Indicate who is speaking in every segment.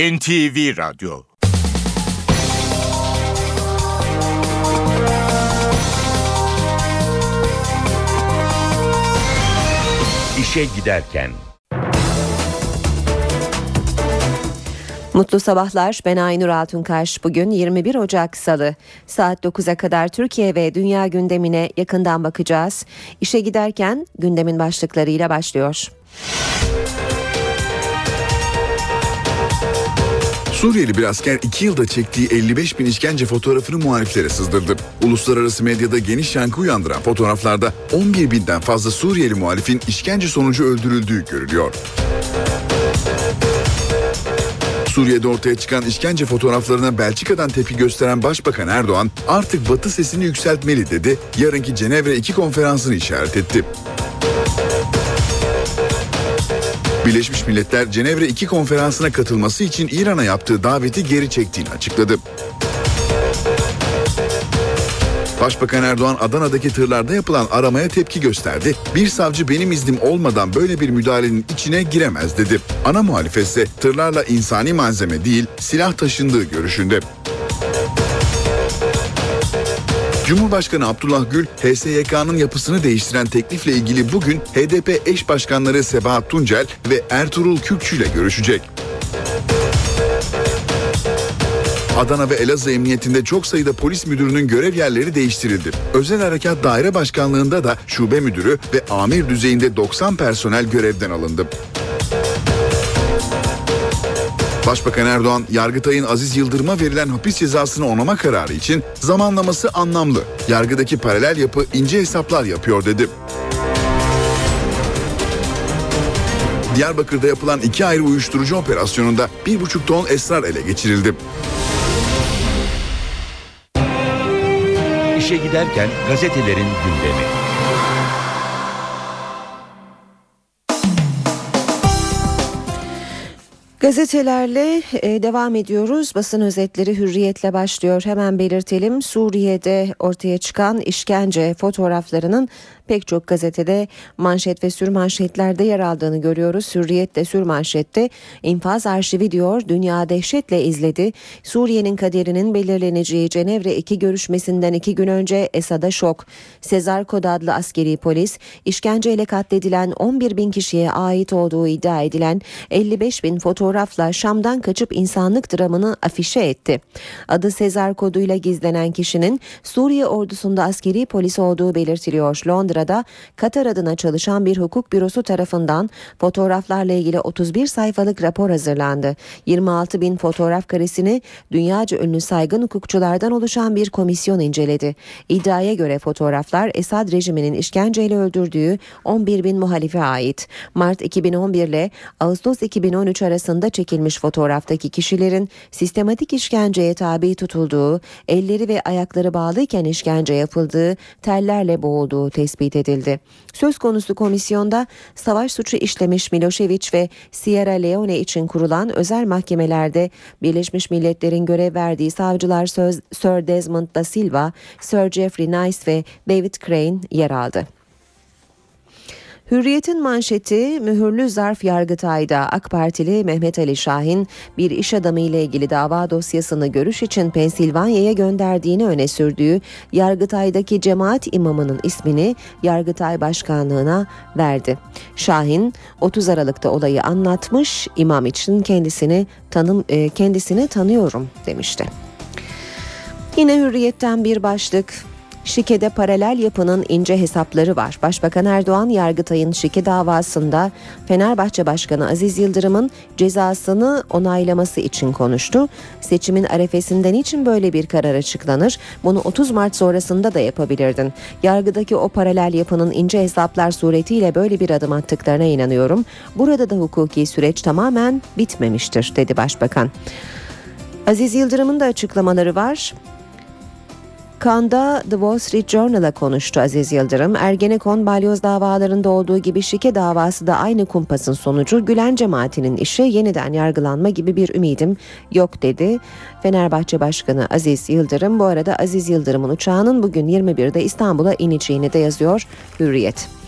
Speaker 1: NTV Radyo İşe Giderken
Speaker 2: Mutlu sabahlar. Ben Aynur Altunkaş. Bugün 21 Ocak Salı. Saat 9'a kadar Türkiye ve dünya gündemine yakından bakacağız. İşe giderken gündemin başlıklarıyla başlıyor.
Speaker 3: Suriyeli bir asker 2 yılda çektiği 55 bin işkence fotoğrafını muhaliflere sızdırdı. Uluslararası medyada geniş yankı uyandıran fotoğraflarda 11 binden fazla Suriyeli muhalifin işkence sonucu öldürüldüğü görülüyor. Suriye'de ortaya çıkan işkence fotoğraflarına Belçika'dan tepki gösteren Başbakan Erdoğan artık Batı sesini yükseltmeli dedi, yarınki Cenevre 2 konferansını işaret etti. Birleşmiş Milletler Cenevre 2 konferansına katılması için İran'a yaptığı daveti geri çektiğini açıkladı. Başbakan Erdoğan Adana'daki tırlarda yapılan aramaya tepki gösterdi. Bir savcı benim iznim olmadan böyle bir müdahalenin içine giremez dedi. Ana muhalefet ise tırlarla insani malzeme değil silah taşındığı görüşünde. Cumhurbaşkanı Abdullah Gül, HSYK'nın yapısını değiştiren teklifle ilgili bugün HDP eş başkanları Sebahat Tuncel ve Ertuğrul Kürkçü ile görüşecek. Adana ve Elazığ Emniyetinde çok sayıda polis müdürünün görev yerleri değiştirildi. Özel Harekat Daire Başkanlığında da şube müdürü ve amir düzeyinde 90 personel görevden alındı. Başbakan Erdoğan, Yargıtay'ın Aziz Yıldırım'a verilen hapis cezasını onama kararı için zamanlaması anlamlı. Yargıdaki paralel yapı ince hesaplar yapıyor dedi. Diyarbakır'da yapılan iki ayrı uyuşturucu operasyonunda bir buçuk ton esrar ele geçirildi.
Speaker 1: İşe giderken gazetelerin gündemi.
Speaker 2: Gazetelerle e, devam ediyoruz. Basın özetleri hürriyetle başlıyor. Hemen belirtelim. Suriye'de ortaya çıkan işkence fotoğraflarının pek çok gazetede manşet ve sürmanşetlerde yer aldığını görüyoruz. Hürriyet de sürmanşette infaz arşivi diyor dünya dehşetle izledi. Suriye'nin kaderinin belirleneceği Cenevre 2 görüşmesinden iki gün önce Esad'a şok. Sezar Kod adlı askeri polis işkenceyle katledilen 11 bin kişiye ait olduğu iddia edilen 55 bin fotoğrafla Şam'dan kaçıp insanlık dramını afişe etti. Adı Sezar koduyla gizlenen kişinin Suriye ordusunda askeri polis olduğu belirtiliyor. Londra sırada Katar adına çalışan bir hukuk bürosu tarafından fotoğraflarla ilgili 31 sayfalık rapor hazırlandı. 26 bin fotoğraf karesini dünyaca ünlü saygın hukukçulardan oluşan bir komisyon inceledi. İddiaya göre fotoğraflar Esad rejiminin işkenceyle öldürdüğü 11 bin muhalife ait. Mart 2011 ile Ağustos 2013 arasında çekilmiş fotoğraftaki kişilerin sistematik işkenceye tabi tutulduğu, elleri ve ayakları bağlıyken işkence yapıldığı, tellerle boğulduğu tespit edildi. Söz konusu komisyonda savaş suçu işlemiş Milošević ve Sierra Leone için kurulan özel mahkemelerde Birleşmiş Milletler'in görev verdiği savcılar Sir Desmond da Silva, Sir Jeffrey Nice ve David Crane yer aldı. Hürriyet'in manşeti mühürlü zarf Yargıtay'da AK Partili Mehmet Ali Şahin bir iş adamı ile ilgili dava dosyasını görüş için Pensilvanya'ya gönderdiğini öne sürdüğü Yargıtay'daki cemaat imamının ismini Yargıtay Başkanlığına verdi. Şahin 30 Aralık'ta olayı anlatmış, imam için kendisini tanım e, kendisini tanıyorum demişti. Yine Hürriyet'ten bir başlık Şike'de paralel yapının ince hesapları var. Başbakan Erdoğan Yargıtay'ın Şike davasında Fenerbahçe Başkanı Aziz Yıldırım'ın cezasını onaylaması için konuştu. Seçimin arefesinden için böyle bir karar açıklanır? Bunu 30 Mart sonrasında da yapabilirdin. Yargıdaki o paralel yapının ince hesaplar suretiyle böyle bir adım attıklarına inanıyorum. Burada da hukuki süreç tamamen bitmemiştir dedi Başbakan. Aziz Yıldırım'ın da açıklamaları var. Kanda The Wall Street Journal'a konuştu Aziz Yıldırım. Ergenekon balyoz davalarında olduğu gibi şike davası da aynı kumpasın sonucu. Gülen cemaatinin işi yeniden yargılanma gibi bir ümidim yok dedi. Fenerbahçe Başkanı Aziz Yıldırım bu arada Aziz Yıldırım'ın uçağının bugün 21'de İstanbul'a ineceğini de yazıyor Hürriyet.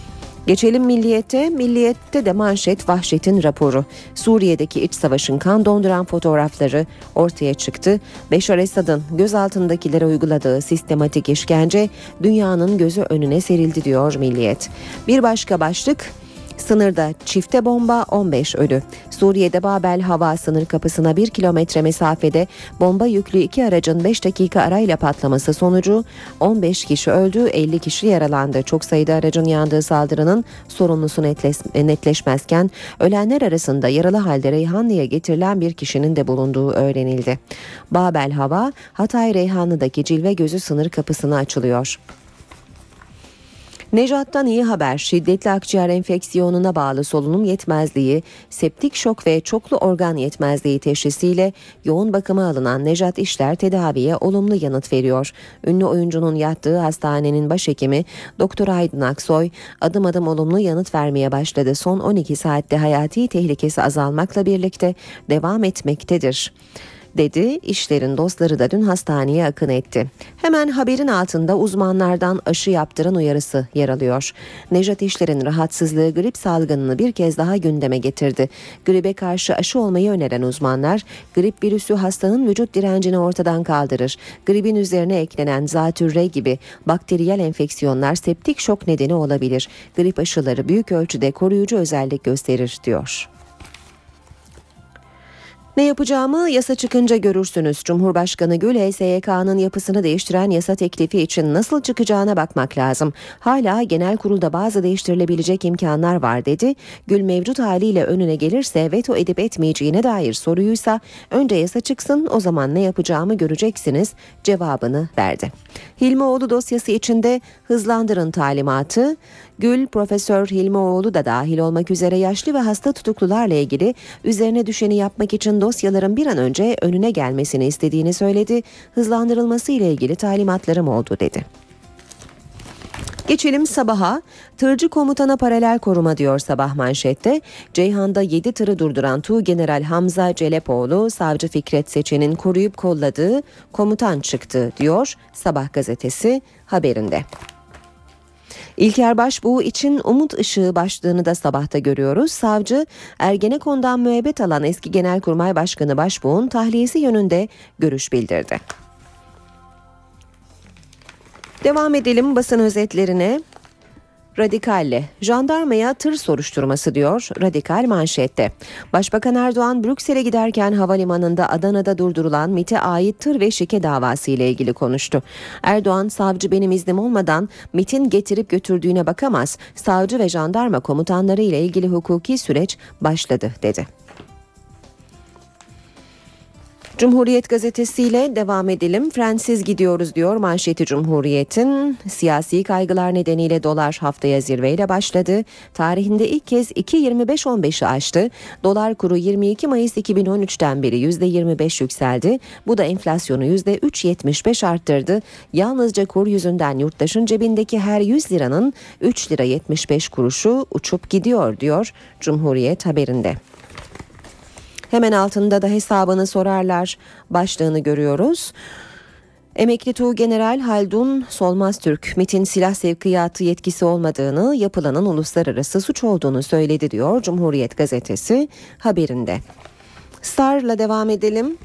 Speaker 2: Geçelim Milliyet'e. Milliyet'te de manşet vahşetin raporu. Suriye'deki iç savaşın kan donduran fotoğrafları ortaya çıktı. Beşar Esad'ın gözaltındakilere uyguladığı sistematik işkence dünyanın gözü önüne serildi diyor Milliyet. Bir başka başlık Sınırda çifte bomba 15 ölü. Suriye'de Babel hava sınır kapısına 1 kilometre mesafede bomba yüklü iki aracın 5 dakika arayla patlaması sonucu 15 kişi öldü 50 kişi yaralandı. Çok sayıda aracın yandığı saldırının sorumlusu netleş, netleşmezken ölenler arasında yaralı halde Reyhanlı'ya getirilen bir kişinin de bulunduğu öğrenildi. Babel hava Hatay Reyhanlı'daki Cilve Gözü sınır kapısına açılıyor. Nejat'tan iyi haber şiddetli akciğer enfeksiyonuna bağlı solunum yetmezliği, septik şok ve çoklu organ yetmezliği teşhisiyle yoğun bakıma alınan Nejat İşler tedaviye olumlu yanıt veriyor. Ünlü oyuncunun yattığı hastanenin başhekimi Doktor Aydın Aksoy adım adım olumlu yanıt vermeye başladı. Son 12 saatte hayati tehlikesi azalmakla birlikte devam etmektedir dedi. İşlerin dostları da dün hastaneye akın etti. Hemen haberin altında uzmanlardan aşı yaptıran uyarısı yer alıyor. Nejat İşler'in rahatsızlığı grip salgınını bir kez daha gündeme getirdi. Gribe karşı aşı olmayı öneren uzmanlar grip virüsü hastanın vücut direncini ortadan kaldırır. Gripin üzerine eklenen zatürre gibi bakteriyel enfeksiyonlar septik şok nedeni olabilir. Grip aşıları büyük ölçüde koruyucu özellik gösterir diyor. Ne yapacağımı yasa çıkınca görürsünüz. Cumhurbaşkanı Gül HSYK'nın yapısını değiştiren yasa teklifi için nasıl çıkacağına bakmak lazım. Hala genel kurulda bazı değiştirilebilecek imkanlar var dedi. Gül mevcut haliyle önüne gelirse veto edip etmeyeceğine dair soruyuysa önce yasa çıksın o zaman ne yapacağımı göreceksiniz cevabını verdi. Hilmioğlu dosyası içinde hızlandırın talimatı. Gül, Profesör Hilmioğlu da dahil olmak üzere yaşlı ve hasta tutuklularla ilgili üzerine düşeni yapmak için dosyaların bir an önce önüne gelmesini istediğini söyledi. Hızlandırılması ile ilgili talimatlarım oldu dedi. Geçelim sabaha. Tırcı komutana paralel koruma diyor sabah manşette. Ceyhan'da 7 tırı durduran Tu General Hamza Celepoğlu, savcı Fikret Seçen'in koruyup kolladığı komutan çıktı diyor sabah gazetesi haberinde. İlker Başbuğ için umut ışığı başlığını da sabahta görüyoruz. Savcı Ergenekon'dan müebbet alan eski Genelkurmay Başkanı Başbuğ'un tahliyesi yönünde görüş bildirdi. Devam edelim basın özetlerine. Radikalle, jandarmaya tır soruşturması diyor Radikal manşette. Başbakan Erdoğan Brüksel'e giderken havalimanında Adana'da durdurulan MIT'e ait tır ve şike davası ile ilgili konuştu. Erdoğan savcı benim iznim olmadan MIT'in getirip götürdüğüne bakamaz. Savcı ve jandarma komutanları ile ilgili hukuki süreç başladı dedi. Cumhuriyet gazetesiyle devam edelim. Frensiz gidiyoruz diyor manşeti Cumhuriyet'in. Siyasi kaygılar nedeniyle dolar haftaya zirveyle başladı. Tarihinde ilk kez 2.25-15'i aştı. Dolar kuru 22 Mayıs 2013'ten beri %25 yükseldi. Bu da enflasyonu %3.75 arttırdı. Yalnızca kur yüzünden yurttaşın cebindeki her 100 liranın 3 lira 75 kuruşu uçup gidiyor diyor Cumhuriyet haberinde. Hemen altında da hesabını sorarlar başlığını görüyoruz. Emekli Tuğ General Haldun Solmaz Türk, MIT'in silah sevkiyatı yetkisi olmadığını, yapılanın uluslararası suç olduğunu söyledi diyor Cumhuriyet Gazetesi haberinde. Star'la devam edelim.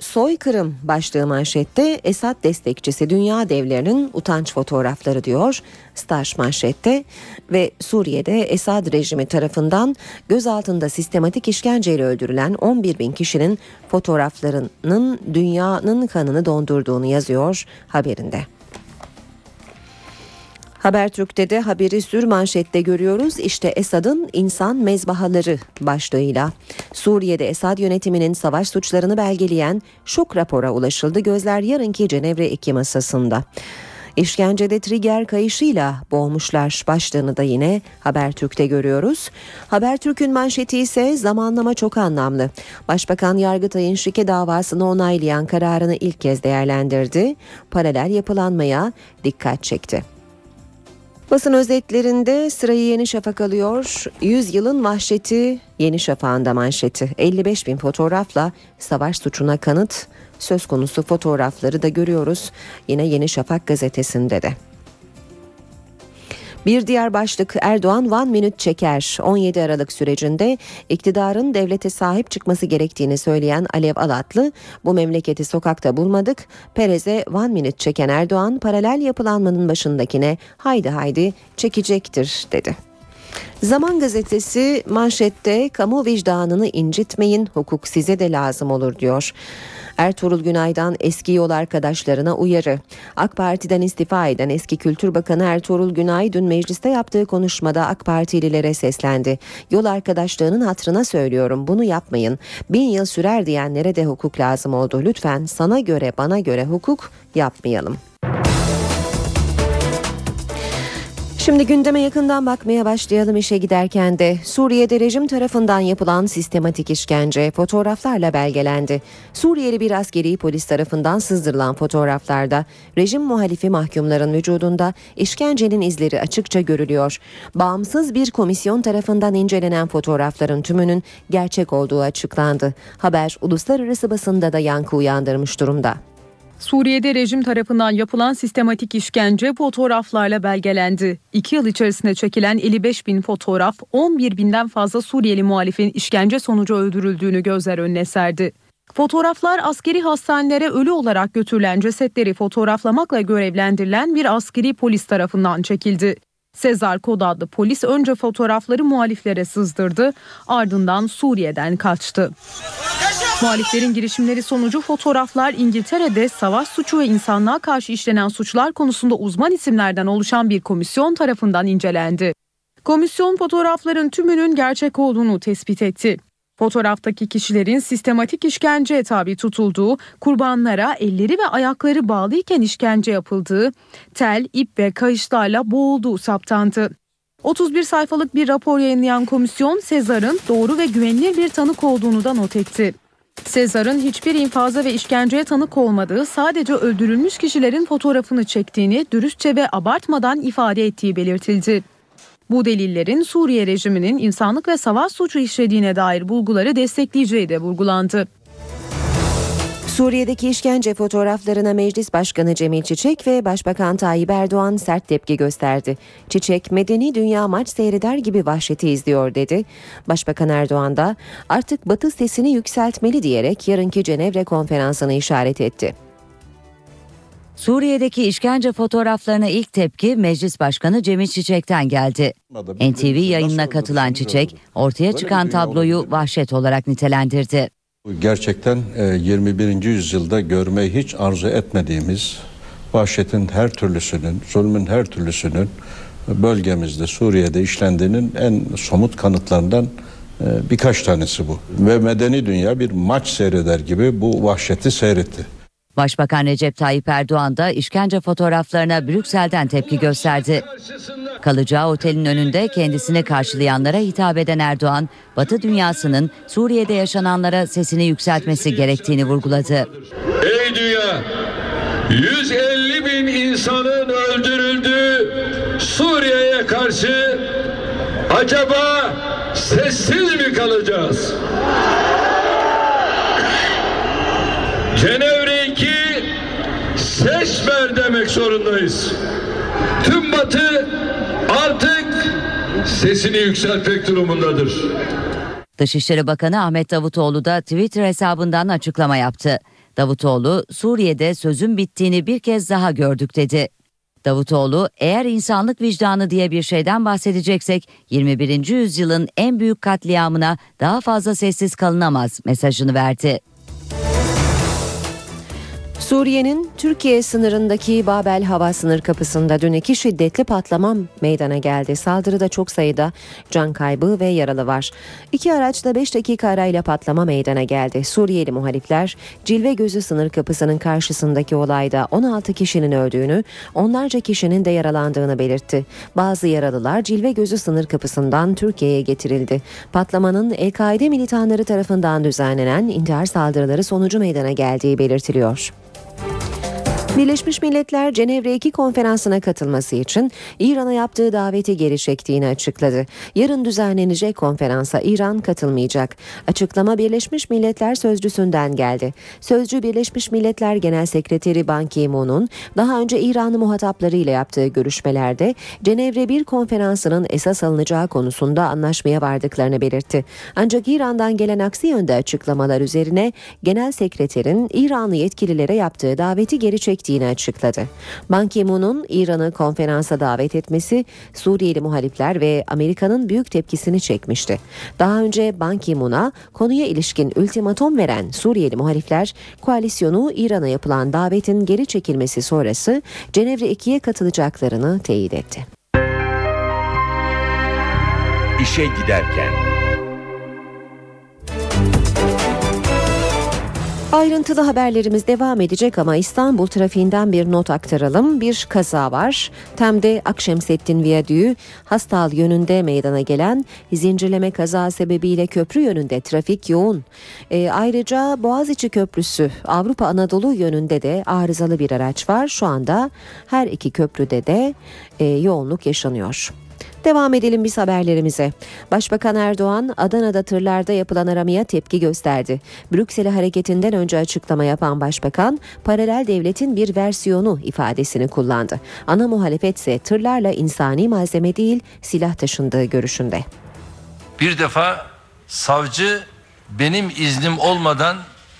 Speaker 2: Soykırım başlığı manşette Esad destekçisi dünya devlerinin utanç fotoğrafları diyor Staj manşette ve Suriye'de Esad rejimi tarafından gözaltında sistematik işkenceyle öldürülen 11 bin kişinin fotoğraflarının dünyanın kanını dondurduğunu yazıyor haberinde. Habertürk'te de haberi sür manşette görüyoruz. İşte Esad'ın insan mezbahaları başlığıyla. Suriye'de Esad yönetiminin savaş suçlarını belgeleyen şok rapora ulaşıldı. Gözler yarınki Cenevre 2 masasında. İşkencede trigger kayışıyla boğmuşlar başlığını da yine Habertürk'te görüyoruz. Habertürk'ün manşeti ise zamanlama çok anlamlı. Başbakan Yargıtay'ın şike davasını onaylayan kararını ilk kez değerlendirdi. Paralel yapılanmaya dikkat çekti. Basın özetlerinde sırayı Yeni Şafak alıyor. 100 yılın vahşeti Yeni Şafak'ın manşeti. 55 bin fotoğrafla savaş suçuna kanıt söz konusu fotoğrafları da görüyoruz. Yine Yeni Şafak gazetesinde de. Bir diğer başlık Erdoğan One Minute çeker. 17 Aralık sürecinde iktidarın devlete sahip çıkması gerektiğini söyleyen Alev Alatlı bu memleketi sokakta bulmadık. Perez'e One Minute çeken Erdoğan paralel yapılanmanın başındakine haydi haydi çekecektir dedi. Zaman gazetesi manşette kamu vicdanını incitmeyin hukuk size de lazım olur diyor. Ertuğrul Günay'dan eski yol arkadaşlarına uyarı. AK Parti'den istifa eden eski Kültür Bakanı Ertuğrul Günay dün mecliste yaptığı konuşmada AK Partililere seslendi. Yol arkadaşlığının hatrına söylüyorum bunu yapmayın. Bin yıl sürer diyenlere de hukuk lazım oldu. Lütfen sana göre bana göre hukuk yapmayalım. Şimdi gündeme yakından bakmaya başlayalım işe giderken de Suriye'de rejim tarafından yapılan sistematik işkence fotoğraflarla belgelendi. Suriyeli bir askeri polis tarafından sızdırılan fotoğraflarda rejim muhalifi mahkumların vücudunda işkencenin izleri açıkça görülüyor. Bağımsız bir komisyon tarafından incelenen fotoğrafların tümünün gerçek olduğu açıklandı. Haber uluslararası basında da yankı uyandırmış durumda.
Speaker 4: Suriye'de rejim tarafından yapılan sistematik işkence fotoğraflarla belgelendi. İki yıl içerisinde çekilen 55 bin fotoğraf 11 binden fazla Suriyeli muhalifin işkence sonucu öldürüldüğünü gözler önüne serdi. Fotoğraflar askeri hastanelere ölü olarak götürülen cesetleri fotoğraflamakla görevlendirilen bir askeri polis tarafından çekildi. Sezar Kod adlı polis önce fotoğrafları muhaliflere sızdırdı, ardından Suriye'den kaçtı. Muhaliflerin girişimleri sonucu fotoğraflar İngiltere'de savaş suçu ve insanlığa karşı işlenen suçlar konusunda uzman isimlerden oluşan bir komisyon tarafından incelendi. Komisyon fotoğrafların tümünün gerçek olduğunu tespit etti. Fotoğraftaki kişilerin sistematik işkence tabi tutulduğu, kurbanlara elleri ve ayakları bağlıyken işkence yapıldığı, tel, ip ve kayışlarla boğulduğu saptandı. 31 sayfalık bir rapor yayınlayan komisyon Sezar'ın doğru ve güvenilir bir tanık olduğunu da not etti. Sezar'ın hiçbir infaza ve işkenceye tanık olmadığı, sadece öldürülmüş kişilerin fotoğrafını çektiğini dürüstçe ve abartmadan ifade ettiği belirtildi. Bu delillerin Suriye rejiminin insanlık ve savaş suçu işlediğine dair bulguları destekleyeceği de vurgulandı.
Speaker 2: Suriye'deki işkence fotoğraflarına Meclis Başkanı Cemil Çiçek ve Başbakan Tayyip Erdoğan sert tepki gösterdi. Çiçek, medeni dünya maç seyreder gibi vahşeti izliyor dedi. Başbakan Erdoğan da artık Batı sesini yükseltmeli diyerek yarınki Cenevre konferansını işaret etti.
Speaker 5: Suriye'deki işkence fotoğraflarına ilk tepki Meclis Başkanı Cemil Çiçek'ten geldi. NTV yayınına katılan Çiçek, ortaya çıkan tabloyu vahşet olarak nitelendirdi.
Speaker 6: Gerçekten 21. E, yüzyılda görmeyi hiç arzu etmediğimiz vahşetin her türlüsünün, zulmün her türlüsünün bölgemizde Suriye'de işlendiğinin en somut kanıtlarından e, birkaç tanesi bu. Ve medeni dünya bir maç seyreder gibi bu vahşeti seyretti.
Speaker 5: Başbakan Recep Tayyip Erdoğan da işkence fotoğraflarına Brüksel'den tepki gösterdi. Kalacağı otelin önünde kendisini karşılayanlara hitap eden Erdoğan, Batı dünyasının Suriye'de yaşananlara sesini yükseltmesi gerektiğini vurguladı.
Speaker 7: Ey dünya! 150 bin insanın öldürüldüğü Suriye'ye karşı acaba sessiz mi kalacağız? Cenevre 2 ses ver demek zorundayız. Tüm Batı artık sesini yükseltmek durumundadır.
Speaker 5: Dışişleri Bakanı Ahmet Davutoğlu da Twitter hesabından açıklama yaptı. Davutoğlu, Suriye'de sözün bittiğini bir kez daha gördük dedi. Davutoğlu, eğer insanlık vicdanı diye bir şeyden bahsedeceksek 21. yüzyılın en büyük katliamına daha fazla sessiz kalınamaz mesajını verdi.
Speaker 2: Suriye'nin Türkiye sınırındaki Babel hava sınır kapısında dün iki şiddetli patlama meydana geldi. Saldırıda çok sayıda can kaybı ve yaralı var. İki araçla 5 dakika arayla patlama meydana geldi. Suriyeli muhalifler Cilve Gözü sınır kapısının karşısındaki olayda 16 kişinin öldüğünü, onlarca kişinin de yaralandığını belirtti. Bazı yaralılar Cilve Gözü sınır kapısından Türkiye'ye getirildi. Patlamanın El-Kaide militanları tarafından düzenlenen intihar saldırıları sonucu meydana geldiği belirtiliyor. Birleşmiş Milletler Cenevre 2 konferansına katılması için İran'a yaptığı daveti geri çektiğini açıkladı. Yarın düzenlenecek konferansa İran katılmayacak. Açıklama Birleşmiş Milletler Sözcüsü'nden geldi. Sözcü Birleşmiş Milletler Genel Sekreteri Ban Ki-moon'un daha önce İranlı muhataplarıyla yaptığı görüşmelerde Cenevre 1 konferansının esas alınacağı konusunda anlaşmaya vardıklarını belirtti. Ancak İran'dan gelen aksi yönde açıklamalar üzerine Genel Sekreterin İranlı yetkililere yaptığı daveti geri çekti ettiğini açıkladı. Ban Ki-moon'un İran'ı konferansa davet etmesi Suriyeli muhalifler ve Amerika'nın büyük tepkisini çekmişti. Daha önce Ban Ki-moon'a konuya ilişkin ultimatom veren Suriyeli muhalifler koalisyonu İran'a yapılan davetin geri çekilmesi sonrası Cenevre 2'ye katılacaklarını teyit etti.
Speaker 1: İşe giderken
Speaker 2: Ayrıntılı haberlerimiz devam edecek ama İstanbul trafiğinden bir not aktaralım. Bir kaza var. Tem'de Akşemseddin Viyadüğü Hastal yönünde meydana gelen zincirleme kaza sebebiyle köprü yönünde trafik yoğun. E, ayrıca Boğaziçi Köprüsü Avrupa Anadolu yönünde de arızalı bir araç var. Şu anda her iki köprüde de e, yoğunluk yaşanıyor. Devam edelim biz haberlerimize. Başbakan Erdoğan Adana'da tırlarda yapılan aramaya tepki gösterdi. Brüksel'e hareketinden önce açıklama yapan başbakan paralel devletin bir versiyonu ifadesini kullandı. Ana muhalefet ise tırlarla insani malzeme değil silah taşındığı görüşünde.
Speaker 8: Bir defa savcı benim iznim olmadan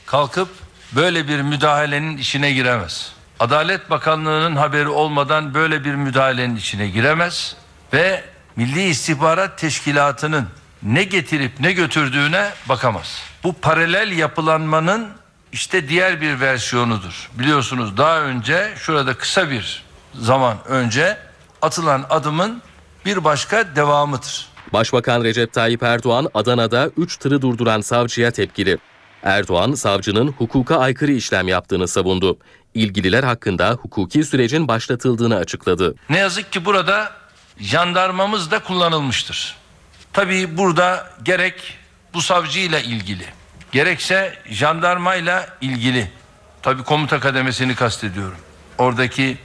Speaker 8: kalkıp böyle bir müdahalenin içine giremez. Adalet Bakanlığı'nın haberi olmadan böyle bir müdahalenin içine giremez ve Milli İstihbarat Teşkilatı'nın ne getirip ne götürdüğüne bakamaz. Bu paralel yapılanmanın işte diğer bir versiyonudur. Biliyorsunuz daha önce şurada kısa bir zaman önce atılan adımın bir başka devamıdır.
Speaker 9: Başbakan Recep Tayyip Erdoğan Adana'da 3 tırı durduran savcıya tepkili. Erdoğan savcının hukuka aykırı işlem yaptığını savundu. İlgililer hakkında hukuki sürecin başlatıldığını açıkladı.
Speaker 8: Ne yazık ki burada jandarmamız da kullanılmıştır. Tabii burada gerek bu savcıyla ilgili gerekse jandarmayla ilgili tabii komuta kademesini kastediyorum. Oradaki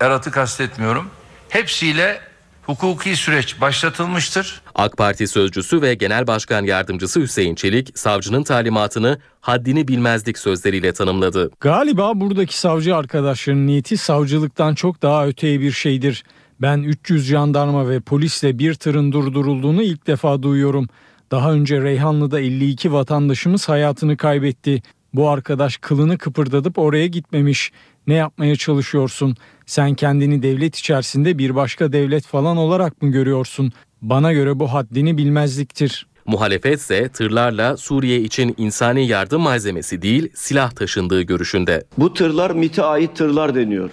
Speaker 8: eratı kastetmiyorum. Hepsiyle hukuki süreç başlatılmıştır.
Speaker 9: AK Parti sözcüsü ve Genel Başkan Yardımcısı Hüseyin Çelik, savcının talimatını haddini bilmezlik sözleriyle tanımladı.
Speaker 10: Galiba buradaki savcı arkadaşların niyeti savcılıktan çok daha öteye bir şeydir. Ben 300 jandarma ve polisle bir tırın durdurulduğunu ilk defa duyuyorum. Daha önce Reyhanlı'da 52 vatandaşımız hayatını kaybetti. Bu arkadaş kılını kıpırdatıp oraya gitmemiş. Ne yapmaya çalışıyorsun? Sen kendini devlet içerisinde bir başka devlet falan olarak mı görüyorsun? Bana göre bu haddini bilmezliktir.
Speaker 9: Muhalefet ise tırlarla Suriye için insani yardım malzemesi değil silah taşındığı görüşünde.
Speaker 11: Bu tırlar MIT'e ait tırlar deniyor.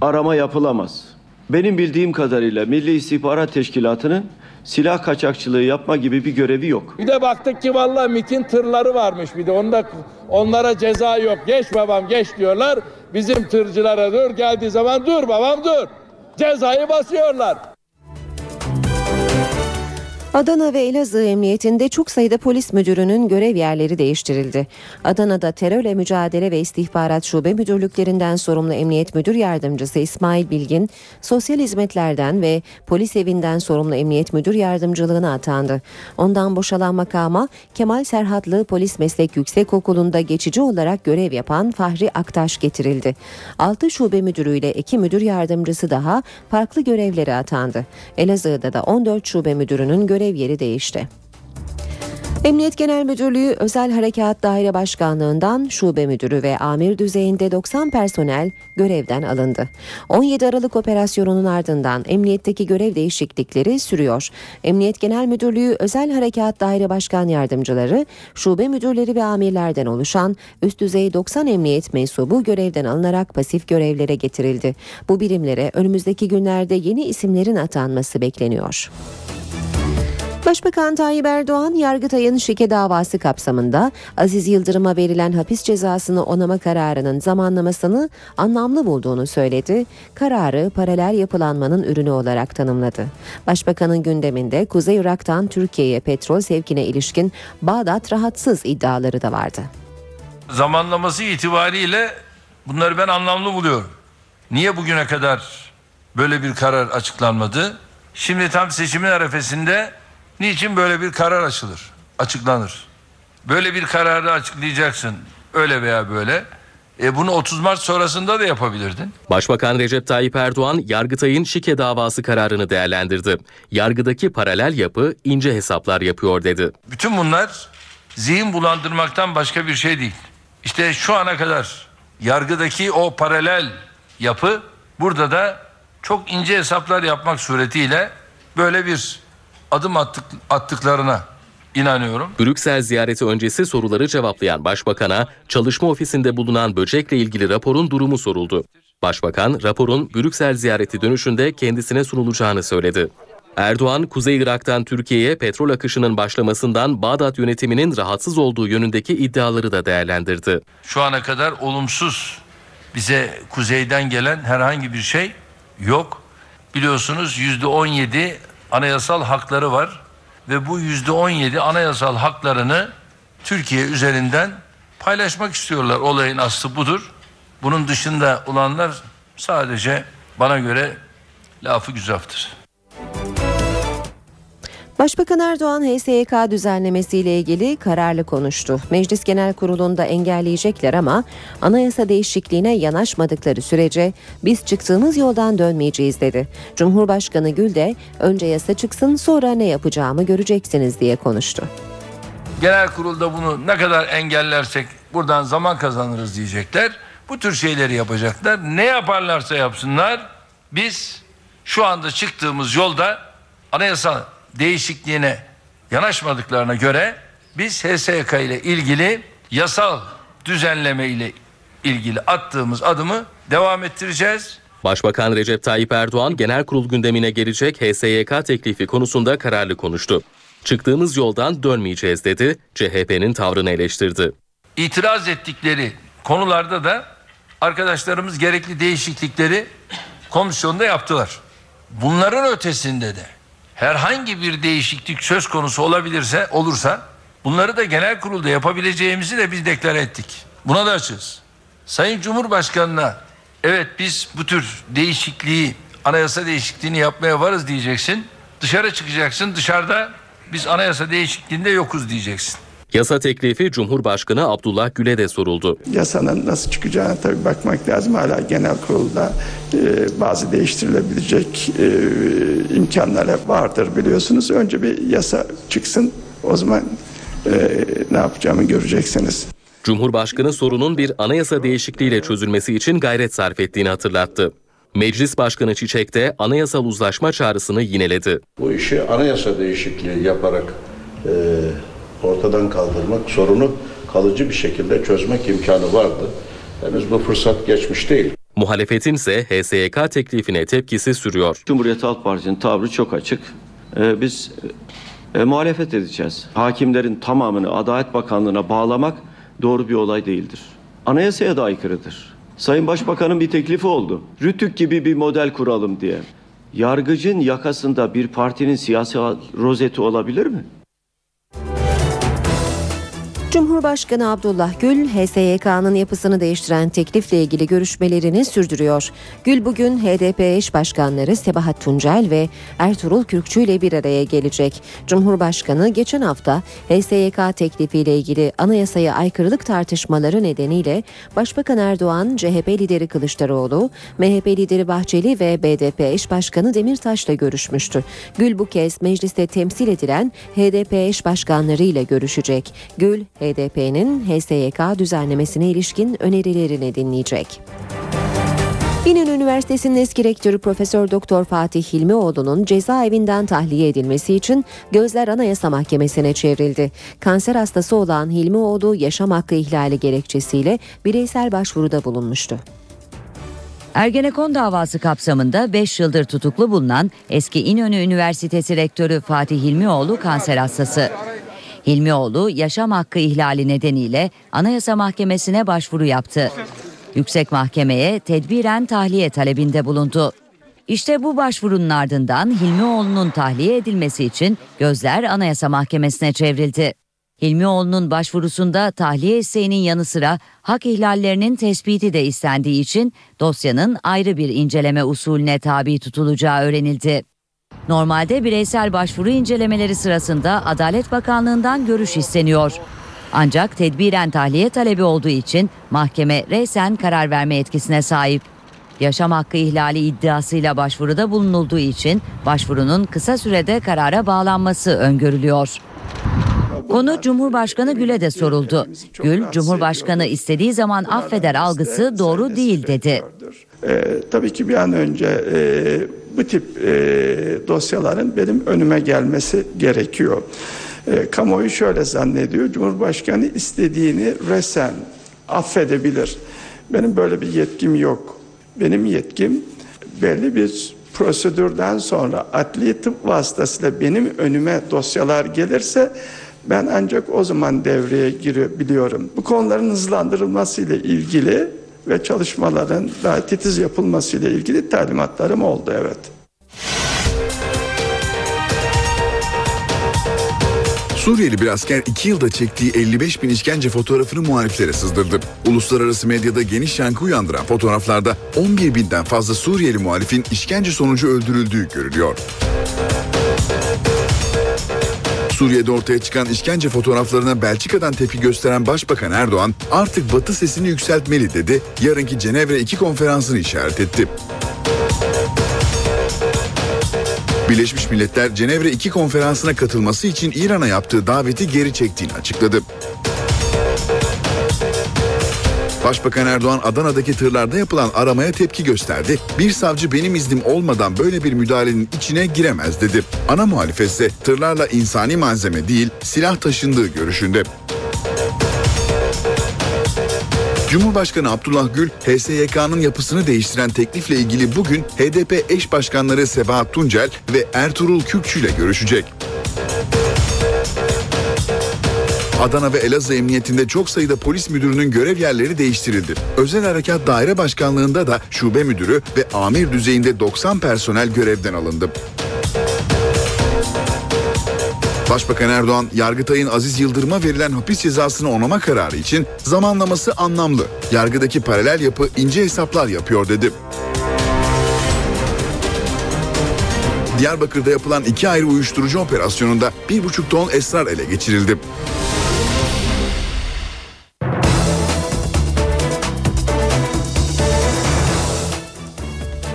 Speaker 11: Arama yapılamaz. Benim bildiğim kadarıyla Milli İstihbarat Teşkilatı'nın silah kaçakçılığı yapma gibi bir görevi yok.
Speaker 12: Bir de baktık ki vallahi MIT'in tırları varmış bir de onda onlara ceza yok. Geç babam geç diyorlar. Bizim tırcılara dur geldiği zaman dur babam dur. Cezayı basıyorlar.
Speaker 2: Adana ve Elazığ Emniyetinde çok sayıda polis müdürünün görev yerleri değiştirildi. Adana'da terörle mücadele ve istihbarat şube müdürlüklerinden sorumlu Emniyet Müdür Yardımcısı İsmail Bilgin, sosyal hizmetlerden ve polis evinden sorumlu Emniyet Müdür Yardımcılığına atandı. Ondan boşalan makama Kemal Serhatlı Polis Meslek Yüksekokulu'nda geçici olarak görev yapan Fahri Aktaş getirildi. 6 şube müdürüyle 2 müdür yardımcısı daha farklı görevlere atandı. Elazığ'da da 14 şube müdürünün görev görev yeri değişti. Emniyet Genel Müdürlüğü Özel Harekat Daire Başkanlığından şube müdürü ve amir düzeyinde 90 personel görevden alındı. 17 Aralık operasyonunun ardından emniyetteki görev değişiklikleri sürüyor. Emniyet Genel Müdürlüğü Özel Harekat Daire Başkan Yardımcıları, şube müdürleri ve amirlerden oluşan üst düzey 90 emniyet mensubu görevden alınarak pasif görevlere getirildi. Bu birimlere önümüzdeki günlerde yeni isimlerin atanması bekleniyor. Başbakan Tayyip Erdoğan Yargıtay'ın şike davası kapsamında Aziz Yıldırım'a verilen hapis cezasını onama kararının zamanlamasını anlamlı bulduğunu söyledi. Kararı paralel yapılanmanın ürünü olarak tanımladı. Başbakanın gündeminde Kuzey Irak'tan Türkiye'ye petrol sevkine ilişkin Bağdat rahatsız iddiaları da vardı.
Speaker 8: Zamanlaması itibariyle bunları ben anlamlı buluyorum. Niye bugüne kadar böyle bir karar açıklanmadı? Şimdi tam seçimin arefesinde niçin böyle bir karar açılır, açıklanır? Böyle bir kararı açıklayacaksın öyle veya böyle. E bunu 30 Mart sonrasında da yapabilirdin.
Speaker 9: Başbakan Recep Tayyip Erdoğan, Yargıtay'ın şike davası kararını değerlendirdi. Yargıdaki paralel yapı ince hesaplar yapıyor dedi.
Speaker 8: Bütün bunlar zihin bulandırmaktan başka bir şey değil. İşte şu ana kadar yargıdaki o paralel yapı burada da çok ince hesaplar yapmak suretiyle böyle bir adım attık, attıklarına inanıyorum.
Speaker 9: Brüksel ziyareti öncesi soruları cevaplayan Başbakan'a çalışma ofisinde bulunan böcekle ilgili raporun durumu soruldu. Başbakan raporun Brüksel ziyareti dönüşünde kendisine sunulacağını söyledi. Erdoğan, Kuzey Irak'tan Türkiye'ye petrol akışının başlamasından Bağdat yönetiminin rahatsız olduğu yönündeki iddiaları da değerlendirdi.
Speaker 8: Şu ana kadar olumsuz bize kuzeyden gelen herhangi bir şey yok. Biliyorsunuz yüzde on yedi anayasal hakları var ve bu yüzde on yedi anayasal haklarını Türkiye üzerinden paylaşmak istiyorlar. Olayın aslı budur. Bunun dışında olanlar sadece bana göre lafı güzaftır.
Speaker 2: Başbakan Erdoğan HSYK düzenlemesiyle ilgili kararlı konuştu. Meclis Genel Kurulu'nda engelleyecekler ama anayasa değişikliğine yanaşmadıkları sürece biz çıktığımız yoldan dönmeyeceğiz dedi. Cumhurbaşkanı Gül de önce yasa çıksın sonra ne yapacağımı göreceksiniz diye konuştu.
Speaker 8: Genel kurulda bunu ne kadar engellersek buradan zaman kazanırız diyecekler. Bu tür şeyleri yapacaklar. Ne yaparlarsa yapsınlar biz şu anda çıktığımız yolda anayasa değişikliğine yanaşmadıklarına göre biz HSYK ile ilgili yasal düzenleme ile ilgili attığımız adımı devam ettireceğiz.
Speaker 9: Başbakan Recep Tayyip Erdoğan genel kurul gündemine gelecek HSYK teklifi konusunda kararlı konuştu. Çıktığımız yoldan dönmeyeceğiz dedi, CHP'nin tavrını eleştirdi.
Speaker 8: İtiraz ettikleri konularda da arkadaşlarımız gerekli değişiklikleri komisyonda yaptılar. Bunların ötesinde de herhangi bir değişiklik söz konusu olabilirse olursa bunları da genel kurulda yapabileceğimizi de biz deklare ettik. Buna da açığız. Sayın Cumhurbaşkanı'na evet biz bu tür değişikliği anayasa değişikliğini yapmaya varız diyeceksin. Dışarı çıkacaksın dışarıda biz anayasa değişikliğinde yokuz diyeceksin.
Speaker 9: Yasa teklifi Cumhurbaşkanı Abdullah Gül'e de soruldu.
Speaker 13: Yasanın nasıl çıkacağına tabii bakmak lazım. Hala genel kurulda e, bazı değiştirilebilecek e, imkanlar vardır biliyorsunuz. Önce bir yasa çıksın o zaman e, ne yapacağımı göreceksiniz.
Speaker 9: Cumhurbaşkanı sorunun bir anayasa değişikliğiyle çözülmesi için gayret sarf ettiğini hatırlattı. Meclis Başkanı Çiçek de anayasal uzlaşma çağrısını yineledi.
Speaker 6: Bu işi anayasa değişikliği yaparak e, ortadan kaldırmak, sorunu kalıcı bir şekilde çözmek imkanı vardı. Henüz bu fırsat geçmiş değil.
Speaker 9: Muhalefetin ise HSYK teklifine tepkisi sürüyor.
Speaker 11: Cumhuriyet Halk Partisi'nin tavrı çok açık. Ee, biz e, muhalefet edeceğiz. Hakimlerin tamamını Adalet Bakanlığı'na bağlamak doğru bir olay değildir. Anayasaya da aykırıdır. Sayın Başbakan'ın bir teklifi oldu. Rütük gibi bir model kuralım diye. Yargıcın yakasında bir partinin siyasi rozeti olabilir mi?
Speaker 2: Cumhurbaşkanı Abdullah Gül, HSYK'nın yapısını değiştiren teklifle ilgili görüşmelerini sürdürüyor. Gül bugün HDP eş başkanları Sebahat Tuncel ve Ertuğrul Kürkçü ile bir araya gelecek. Cumhurbaşkanı geçen hafta HSYK teklifiyle ilgili anayasaya aykırılık tartışmaları nedeniyle Başbakan Erdoğan, CHP lideri Kılıçdaroğlu, MHP lideri Bahçeli ve BDP eş başkanı Demirtaş'la görüşmüştü. Gül bu kez mecliste temsil edilen HDP eş başkanları ile görüşecek. Gül, HDP'nin HSYK düzenlemesine ilişkin önerilerini dinleyecek. İnönü Üniversitesi'nin eski rektörü Profesör Doktor Fatih Hilmioğlu'nun cezaevinden tahliye edilmesi için gözler Anayasa Mahkemesi'ne çevrildi. Kanser hastası olan Hilmioğlu yaşam hakkı ihlali gerekçesiyle bireysel başvuruda bulunmuştu.
Speaker 5: Ergenekon davası kapsamında 5 yıldır tutuklu bulunan eski İnönü Üniversitesi rektörü Fatih Hilmioğlu kanser hastası. Hilmioğlu yaşam hakkı ihlali nedeniyle Anayasa Mahkemesi'ne başvuru yaptı. Yüksek Mahkemeye tedbiren tahliye talebinde bulundu. İşte bu başvurunun ardından Hilmioğlu'nun tahliye edilmesi için gözler Anayasa Mahkemesi'ne çevrildi. Hilmioğlu'nun başvurusunda tahliye isteğinin yanı sıra hak ihlallerinin tespiti de istendiği için dosyanın ayrı bir inceleme usulüne tabi tutulacağı öğrenildi. Normalde bireysel başvuru incelemeleri sırasında Adalet Bakanlığı'ndan görüş isteniyor. Ancak tedbiren tahliye talebi olduğu için mahkeme reysen karar verme yetkisine sahip. Yaşam hakkı ihlali iddiasıyla başvuruda bulunulduğu için başvurunun kısa sürede karara bağlanması öngörülüyor. Konu Cumhurbaşkanı Gül'e de soruldu. Gül, Cumhurbaşkanı istediği zaman affeder algısı doğru değil dedi.
Speaker 13: Ee, tabii ki bir an önce e, bu tip e, dosyaların benim önüme gelmesi gerekiyor. E, kamuoyu şöyle zannediyor, Cumhurbaşkanı istediğini resen affedebilir. Benim böyle bir yetkim yok. Benim yetkim belli bir prosedürden sonra adli tıp vasıtasıyla benim önüme dosyalar gelirse ben ancak o zaman devreye girebiliyorum. Bu konuların hızlandırılması ile ilgili ve çalışmaların daha titiz yapılması ile ilgili talimatlarım oldu evet.
Speaker 3: Suriyeli bir asker 2 yılda çektiği 55 bin işkence fotoğrafını muhaliflere sızdırdı. Uluslararası medyada geniş yankı uyandıran fotoğraflarda 11 binden fazla Suriyeli muhalifin işkence sonucu öldürüldüğü görülüyor. Suriye'de ortaya çıkan işkence fotoğraflarına Belçika'dan tepki gösteren Başbakan Erdoğan artık Batı sesini yükseltmeli dedi, yarınki Cenevre 2 konferansını işaret etti. Birleşmiş Milletler Cenevre 2 konferansına katılması için İran'a yaptığı daveti geri çektiğini açıkladı. Başbakan Erdoğan Adana'daki tırlarda yapılan aramaya tepki gösterdi. Bir savcı benim iznim olmadan böyle bir müdahalenin içine giremez dedi. Ana muhalefet ise tırlarla insani malzeme değil silah taşındığı görüşünde. Cumhurbaşkanı Abdullah Gül, HSYK'nın yapısını değiştiren teklifle ilgili bugün HDP eş başkanları Sebahat Tuncel ve Ertuğrul Kürkçü ile görüşecek. Adana ve Elazığ Emniyetinde çok sayıda polis müdürünün görev yerleri değiştirildi. Özel Harekat Daire Başkanlığında da şube müdürü ve amir düzeyinde 90 personel görevden alındı. Başbakan Erdoğan, Yargıtay'ın Aziz Yıldırım'a verilen hapis cezasını onama kararı için zamanlaması anlamlı. Yargıdaki paralel yapı ince hesaplar yapıyor dedi. Diyarbakır'da yapılan iki ayrı uyuşturucu operasyonunda bir buçuk ton esrar ele geçirildi.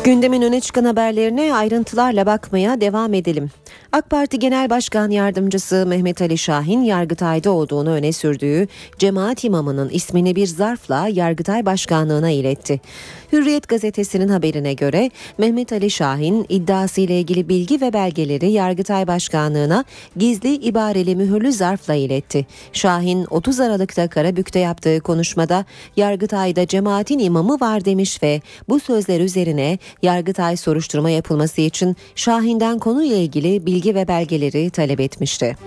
Speaker 2: Gündemin öne çıkan haberlerine ayrıntılarla bakmaya devam edelim. AK Parti Genel Başkan Yardımcısı Mehmet Ali Şahin Yargıtay'da olduğunu öne sürdüğü cemaat imamının ismini bir zarfla Yargıtay Başkanlığına iletti. Hürriyet gazetesinin haberine göre Mehmet Ali Şahin iddiasıyla ilgili bilgi ve belgeleri Yargıtay Başkanlığına gizli ibareli mühürlü zarfla iletti. Şahin 30 Aralık'ta Karabük'te yaptığı konuşmada Yargıtay'da cemaatin imamı var demiş ve bu sözler üzerine Yargıtay soruşturma yapılması için Şahin'den konuyla ilgili bilgi ve belgeleri talep etmişti.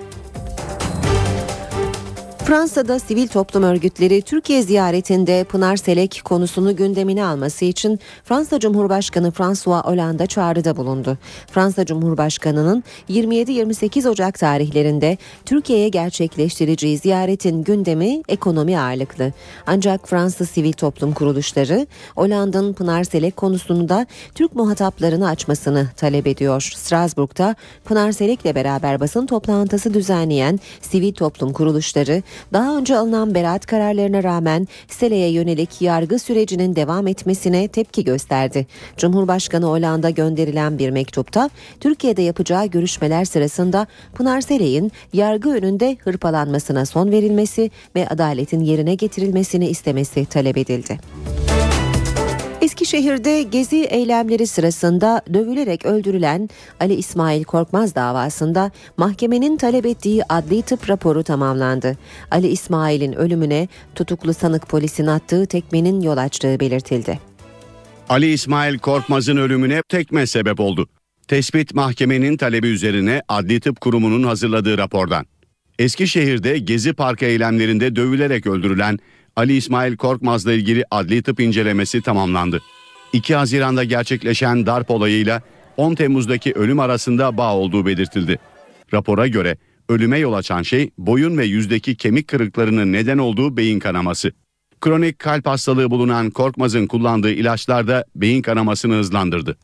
Speaker 2: Fransa'da sivil toplum örgütleri Türkiye ziyaretinde Pınar Selek konusunu gündemine alması için Fransa Cumhurbaşkanı François Hollande çağrıda bulundu. Fransa Cumhurbaşkanı'nın 27-28 Ocak tarihlerinde Türkiye'ye gerçekleştireceği ziyaretin gündemi ekonomi ağırlıklı. Ancak Fransa sivil toplum kuruluşları Hollande'ın Pınar Selek konusunu da Türk muhataplarını açmasını talep ediyor. Strasbourg'da Pınar Selek'le beraber basın toplantısı düzenleyen sivil toplum kuruluşları daha önce alınan beraat kararlarına rağmen Sele'ye yönelik yargı sürecinin devam etmesine tepki gösterdi. Cumhurbaşkanı Hollanda gönderilen bir mektupta Türkiye'de yapacağı görüşmeler sırasında Pınar Selek'in yargı önünde hırpalanmasına son verilmesi ve adaletin yerine getirilmesini istemesi talep edildi. Eskişehir'de gezi eylemleri sırasında dövülerek öldürülen Ali İsmail Korkmaz davasında mahkemenin talep ettiği adli tıp raporu tamamlandı. Ali İsmail'in ölümüne tutuklu sanık polisin attığı tekmenin yol açtığı belirtildi.
Speaker 14: Ali İsmail Korkmaz'ın ölümüne tekme sebep oldu. Tespit mahkemenin talebi üzerine Adli Tıp Kurumu'nun hazırladığı rapordan. Eskişehir'de Gezi Parkı eylemlerinde dövülerek öldürülen Ali İsmail Korkmaz'la ilgili adli tıp incelemesi tamamlandı. 2 Haziran'da gerçekleşen darp olayıyla 10 Temmuz'daki ölüm arasında bağ olduğu belirtildi. Rapora göre ölüme yol açan şey boyun ve yüzdeki kemik kırıklarının neden olduğu beyin kanaması. Kronik kalp hastalığı bulunan Korkmaz'ın kullandığı ilaçlar da beyin kanamasını hızlandırdı.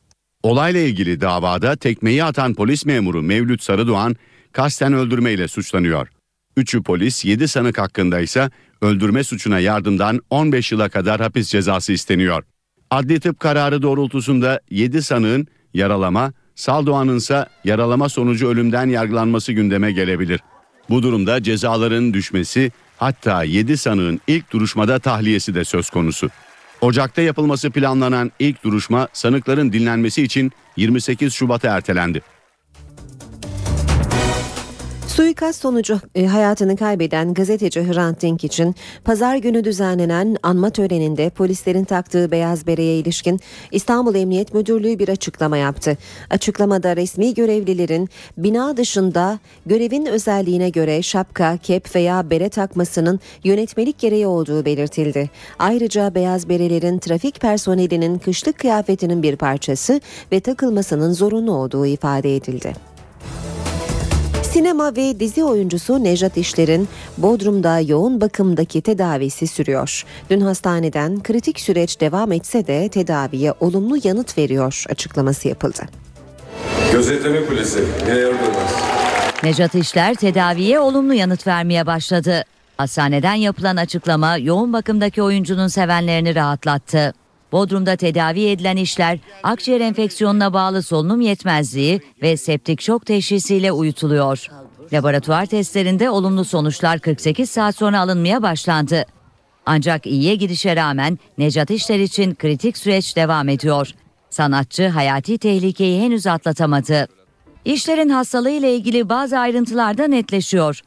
Speaker 14: Olayla ilgili davada tekmeyi atan polis memuru Mevlüt Sarıdoğan kasten öldürmeyle suçlanıyor. Üçü polis, 7 sanık hakkında ise öldürme suçuna yardımdan 15 yıla kadar hapis cezası isteniyor. Adli tıp kararı doğrultusunda 7 sanığın yaralama, Saldoğan'ın ise yaralama sonucu ölümden yargılanması gündeme gelebilir. Bu durumda cezaların düşmesi hatta 7 sanığın ilk duruşmada tahliyesi de söz konusu. Ocak'ta yapılması planlanan ilk duruşma sanıkların dinlenmesi için 28 Şubat'a ertelendi.
Speaker 2: Suikast sonucu e, hayatını kaybeden gazeteci Hrant Dink için pazar günü düzenlenen anma töreninde polislerin taktığı beyaz bereye ilişkin İstanbul Emniyet Müdürlüğü bir açıklama yaptı. Açıklamada resmi görevlilerin bina dışında görevin özelliğine göre şapka, kep veya bere takmasının yönetmelik gereği olduğu belirtildi. Ayrıca beyaz berelerin trafik personelinin kışlık kıyafetinin bir parçası ve takılmasının zorunlu olduğu ifade edildi. Sinema ve dizi oyuncusu Nejat İşler'in Bodrum'da yoğun bakımdaki tedavisi sürüyor. Dün hastaneden kritik süreç devam etse de tedaviye olumlu yanıt veriyor açıklaması yapıldı.
Speaker 15: Gözetleme kulesi.
Speaker 5: Nejat İşler tedaviye olumlu yanıt vermeye başladı. Hastaneden yapılan açıklama yoğun bakımdaki oyuncunun sevenlerini rahatlattı. Bodrum'da tedavi edilen işler akciğer enfeksiyonuna bağlı solunum yetmezliği ve septik şok teşhisiyle uyutuluyor. Laboratuvar testlerinde olumlu sonuçlar 48 saat sonra alınmaya başlandı. Ancak iyiye gidişe rağmen Necat İşler için kritik süreç devam ediyor. Sanatçı hayati tehlikeyi henüz atlatamadı. İşlerin hastalığı ile ilgili bazı ayrıntılar da netleşiyor.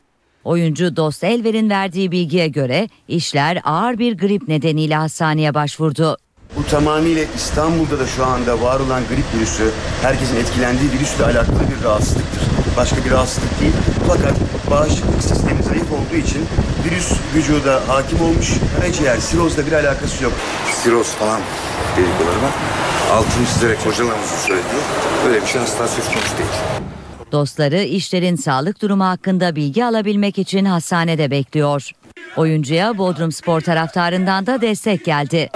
Speaker 5: Oyuncu Dost Elver'in verdiği bilgiye göre işler ağır bir grip nedeniyle hastaneye başvurdu.
Speaker 16: Bu tamamıyla İstanbul'da da şu anda var olan grip virüsü, herkesin etkilendiği virüsle alakalı bir rahatsızlıktır. Başka bir rahatsızlık değil. Fakat bağışıklık sistemi zayıf olduğu için virüs vücuda hakim olmuş. Karaciğer, sirozla bir alakası yok.
Speaker 15: Siroz falan var. Altını çizerek hocalarımızın söylediği böyle bir şey asla söz konusu değil.
Speaker 5: Dostları işlerin sağlık durumu hakkında bilgi alabilmek için hastanede bekliyor. Oyuncuya Bodrum Spor taraftarından da destek geldi.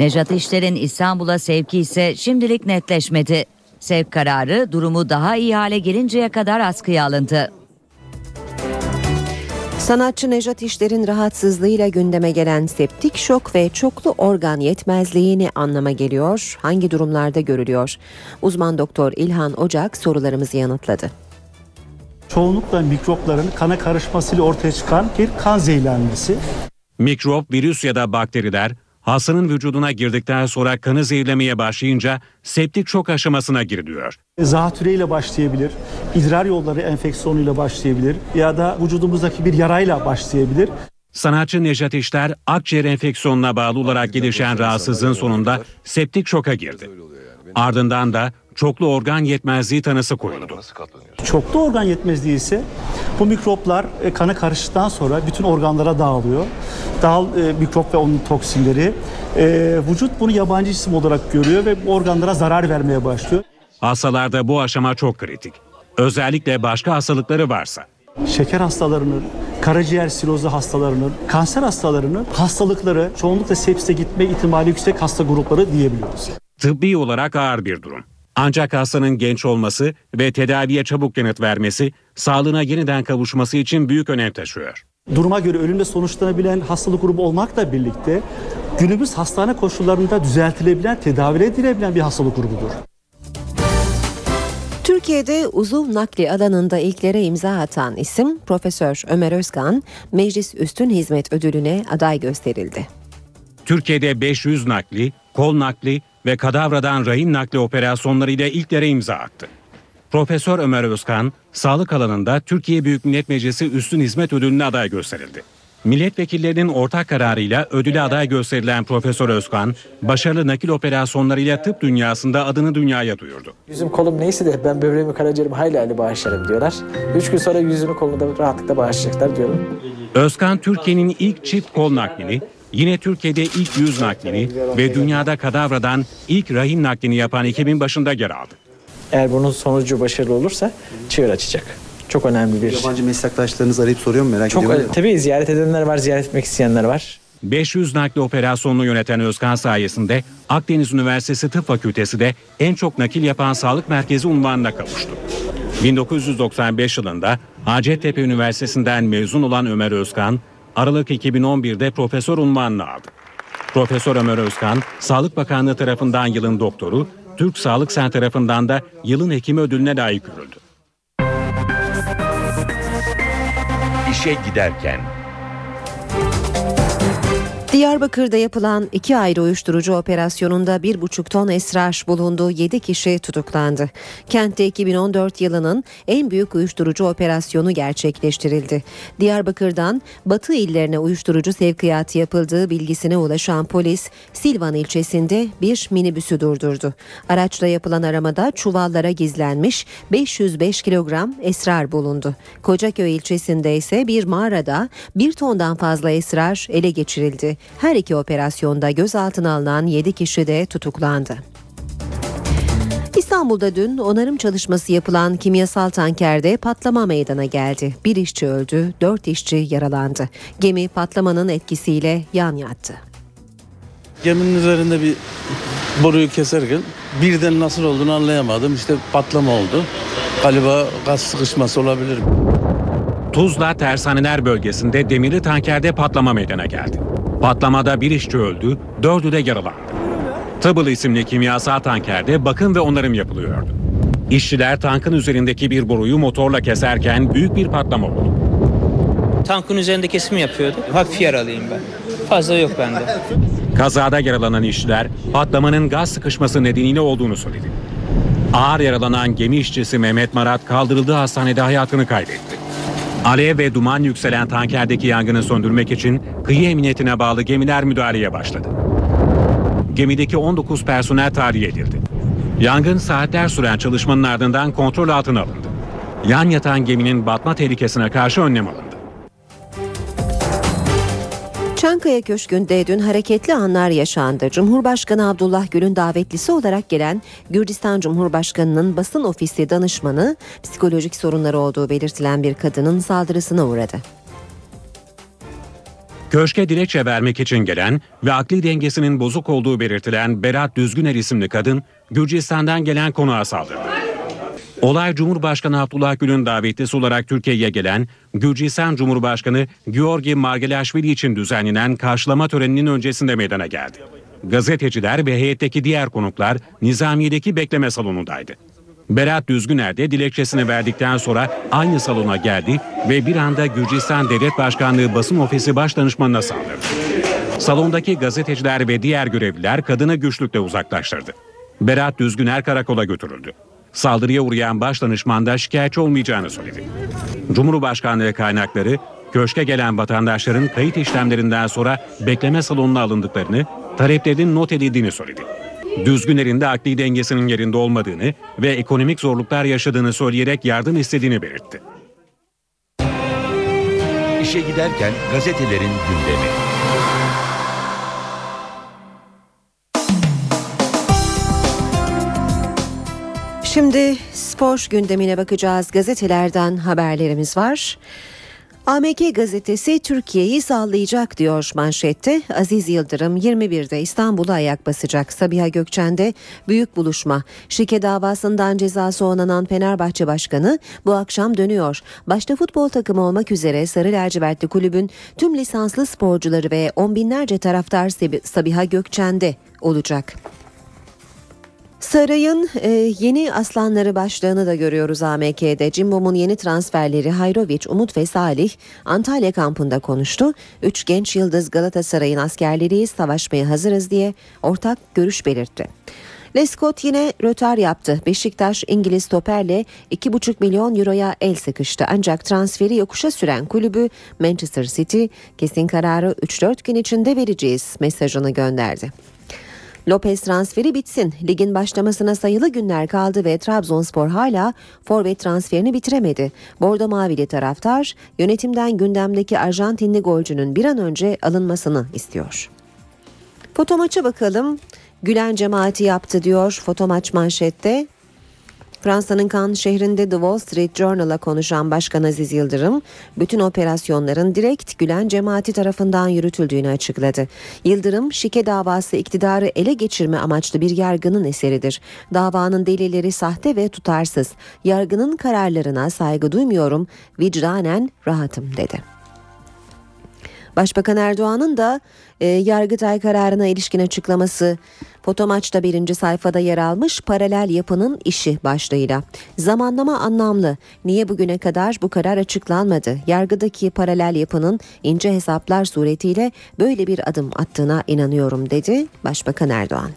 Speaker 5: Nejat İşler'in İstanbul'a sevki ise şimdilik netleşmedi. Sevk kararı durumu daha iyi hale gelinceye kadar askıya alındı.
Speaker 2: Sanatçı Nejat İşler'in rahatsızlığıyla gündeme gelen septik şok ve çoklu organ yetmezliğini anlama geliyor? Hangi durumlarda görülüyor? Uzman doktor İlhan Ocak sorularımızı yanıtladı.
Speaker 17: Çoğunlukla mikropların kana karışmasıyla ortaya çıkan bir kan zehirlenmesi.
Speaker 18: Mikrop, virüs ya da bakteriler hastanın vücuduna girdikten sonra kanı zehirlemeye başlayınca septik şok aşamasına giriliyor.
Speaker 17: Zatüreyle başlayabilir, idrar yolları enfeksiyonuyla başlayabilir ya da vücudumuzdaki bir yarayla başlayabilir.
Speaker 18: Sanatçı Nejat İşler akciğer enfeksiyonuna bağlı olarak gelişen rahatsızlığın sonunda septik şoka girdi. Ardından da çoklu organ yetmezliği tanısı koyuldu.
Speaker 17: Çoklu organ yetmezliği ise bu mikroplar e, kana karıştıktan sonra bütün organlara dağılıyor. Dağıl e, mikrop ve onun toksinleri. E, vücut bunu yabancı cisim olarak görüyor ve bu organlara zarar vermeye başlıyor.
Speaker 18: Hastalarda bu aşama çok kritik. Özellikle başka hastalıkları varsa.
Speaker 17: Şeker hastalarının, karaciğer sirozu hastalarının, kanser hastalarının hastalıkları çoğunlukla sepsise gitme ihtimali yüksek hasta grupları diyebiliyoruz.
Speaker 18: Tıbbi olarak ağır bir durum. Ancak hastanın genç olması ve tedaviye çabuk yanıt vermesi sağlığına yeniden kavuşması için büyük önem taşıyor.
Speaker 17: Duruma göre ölümle sonuçlanabilen hastalık grubu olmakla birlikte günümüz hastane koşullarında düzeltilebilen, tedavi edilebilen bir hastalık grubudur.
Speaker 2: Türkiye'de uzuv nakli alanında ilklere imza atan isim Profesör Ömer Özkan, Meclis Üstün Hizmet Ödülüne aday gösterildi.
Speaker 18: Türkiye'de 500 nakli, kol nakli ve kadavradan rahim nakli operasyonlarıyla ilklere imza attı. Profesör Ömer Özkan, sağlık alanında Türkiye Büyük Millet Meclisi Üstün Hizmet Ödülüne aday gösterildi. Milletvekillerinin ortak kararıyla ödüle aday gösterilen Profesör Özkan, başarılı nakil operasyonlarıyla tıp dünyasında adını dünyaya duyurdu.
Speaker 19: Yüzüm kolum neyse de ben böbreğimi karaciğerimi hayli hayli bağışlarım diyorlar. Üç gün sonra yüzünü kolunu da rahatlıkla bağışlayacaklar diyorum.
Speaker 18: Özkan Türkiye'nin ilk çift kol naklini, yine Türkiye'de ilk yüz naklini ve dünyada kadavradan ilk rahim naklini yapan ekibin başında yer aldı.
Speaker 19: Eğer bunun sonucu başarılı olursa çığır açacak. Çok önemli bir.
Speaker 20: Yabancı meslektaşlarınız arayıp soruyor mu merak
Speaker 19: Çok
Speaker 20: ediyorum. da.
Speaker 19: tabii ziyaret edenler var, ziyaret etmek isteyenler var.
Speaker 18: 500 nakli operasyonunu yöneten Özkan sayesinde Akdeniz Üniversitesi Tıp Fakültesi de en çok nakil yapan sağlık merkezi unvanına kavuştu. 1995 yılında Hacettepe Üniversitesi'nden mezun olan Ömer Özkan, Aralık 2011'de profesör unvanını aldı. Profesör Ömer Özkan, Sağlık Bakanlığı tarafından yılın doktoru, Türk Sağlık Sen tarafından da yılın hekimi ödülüne layık görüldü.
Speaker 1: İşe giderken
Speaker 2: Diyarbakır'da yapılan iki ayrı uyuşturucu operasyonunda bir buçuk ton esrar bulundu. 7 kişi tutuklandı. Kentte 2014 yılının en büyük uyuşturucu operasyonu gerçekleştirildi. Diyarbakır'dan batı illerine uyuşturucu sevkiyatı yapıldığı bilgisine ulaşan polis Silvan ilçesinde bir minibüsü durdurdu. Araçla yapılan aramada çuvallara gizlenmiş 505 kilogram esrar bulundu. Kocaköy ilçesinde ise bir mağarada bir tondan fazla esrar ele geçirildi. Her iki operasyonda gözaltına alınan 7 kişi de tutuklandı. İstanbul'da dün onarım çalışması yapılan kimyasal tankerde patlama meydana geldi. Bir işçi öldü, dört işçi yaralandı. Gemi patlamanın etkisiyle yan yattı.
Speaker 21: Geminin üzerinde bir boruyu keserken birden nasıl olduğunu anlayamadım. İşte patlama oldu. Galiba gaz sıkışması olabilir.
Speaker 18: Tuzla Tersaneler bölgesinde demirli tankerde patlama meydana geldi. Patlamada bir işçi öldü, dördü de yaralandı. Table isimli kimyasal tankerde bakım ve onarım yapılıyordu. İşçiler tankın üzerindeki bir boruyu motorla keserken büyük bir patlama oldu.
Speaker 22: Tankın üzerinde kesim yapıyordu. Hafif yaralıyım ben. Fazla yok bende.
Speaker 18: Kazada yaralanan işçiler patlamanın gaz sıkışması nedeniyle olduğunu söyledi. Ağır yaralanan gemi işçisi Mehmet Marat kaldırıldığı hastanede hayatını kaybetti. Alev ve duman yükselen tankerdeki yangını söndürmek için kıyı emniyetine bağlı gemiler müdahaleye başladı. Gemideki 19 personel tahliye edildi. Yangın saatler süren çalışmanın ardından kontrol altına alındı. Yan yatan geminin batma tehlikesine karşı önlem alındı.
Speaker 2: Çankaya Köşkü'nde dün hareketli anlar yaşandı. Cumhurbaşkanı Abdullah Gül'ün davetlisi olarak gelen Gürcistan Cumhurbaşkanı'nın basın ofisi danışmanı psikolojik sorunları olduğu belirtilen bir kadının saldırısına uğradı.
Speaker 18: Köşke dilekçe vermek için gelen ve akli dengesinin bozuk olduğu belirtilen Berat Düzgüner isimli kadın Gürcistan'dan gelen konuğa saldırdı. Olay Cumhurbaşkanı Abdullah Gül'ün davetlisi olarak Türkiye'ye gelen Gürcistan Cumhurbaşkanı Georgi Margelaşvili için düzenlenen karşılama töreninin öncesinde meydana geldi. Gazeteciler ve heyetteki diğer konuklar Nizamiye'deki bekleme salonundaydı. Berat Düzgüner de dilekçesini verdikten sonra aynı salona geldi ve bir anda Gürcistan Devlet Başkanlığı basın ofisi baş danışmanına saldırdı. Salondaki gazeteciler ve diğer görevliler kadını güçlükle uzaklaştırdı. Berat Düzgüner karakola götürüldü. Saldırıya uğrayan baş danışman da şikayetçi olmayacağını söyledi. Cumhurbaşkanlığı kaynakları köşke gelen vatandaşların kayıt işlemlerinden sonra bekleme salonuna alındıklarını, taleplerinin not edildiğini söyledi. Düzgüner'in de akli dengesinin yerinde olmadığını ve ekonomik zorluklar yaşadığını söyleyerek yardım istediğini belirtti.
Speaker 1: İşe giderken gazetelerin gündemi.
Speaker 2: Şimdi spor gündemine bakacağız. Gazetelerden haberlerimiz var. AMK gazetesi Türkiye'yi sallayacak diyor manşette. Aziz Yıldırım 21'de İstanbul'a ayak basacak. Sabiha Gökçen'de büyük buluşma. Şike davasından cezası onanan Fenerbahçe Başkanı bu akşam dönüyor. Başta futbol takımı olmak üzere Sarı Lacivertli kulübün tüm lisanslı sporcuları ve on binlerce taraftar Sabiha Gökçen'de olacak. Saray'ın e, yeni aslanları başlığını da görüyoruz AMK'de. Cimbom'un yeni transferleri Hayroviç, Umut ve Salih Antalya kampında konuştu. Üç genç yıldız Galatasaray'ın askerleriyiz, savaşmaya hazırız diye ortak görüş belirtti. Lescott yine rötar yaptı. Beşiktaş İngiliz toperle 2,5 milyon euroya el sıkıştı. Ancak transferi yokuşa süren kulübü Manchester City kesin kararı 3-4 gün içinde vereceğiz mesajını gönderdi. Lopez transferi bitsin. Ligin başlamasına sayılı günler kaldı ve Trabzonspor hala forvet transferini bitiremedi. Bordo Mavili taraftar yönetimden gündemdeki Arjantinli golcünün bir an önce alınmasını istiyor. Foto maça bakalım. Gülen cemaati yaptı diyor foto maç manşette. Fransa'nın Cannes şehrinde The Wall Street Journal'a konuşan Başkan Aziz Yıldırım, bütün operasyonların direkt Gülen cemaati tarafından yürütüldüğünü açıkladı. Yıldırım, şike davası iktidarı ele geçirme amaçlı bir yargının eseridir. Davanın delilleri sahte ve tutarsız. Yargının kararlarına saygı duymuyorum, vicdanen rahatım dedi. Başbakan Erdoğan'ın da e, Yargıtay kararına ilişkin açıklaması Fotomaç'ta birinci sayfada yer almış paralel yapının işi başlığıyla. Zamanlama anlamlı. Niye bugüne kadar bu karar açıklanmadı? Yargıdaki paralel yapının ince hesaplar suretiyle böyle bir adım attığına inanıyorum dedi Başbakan Erdoğan.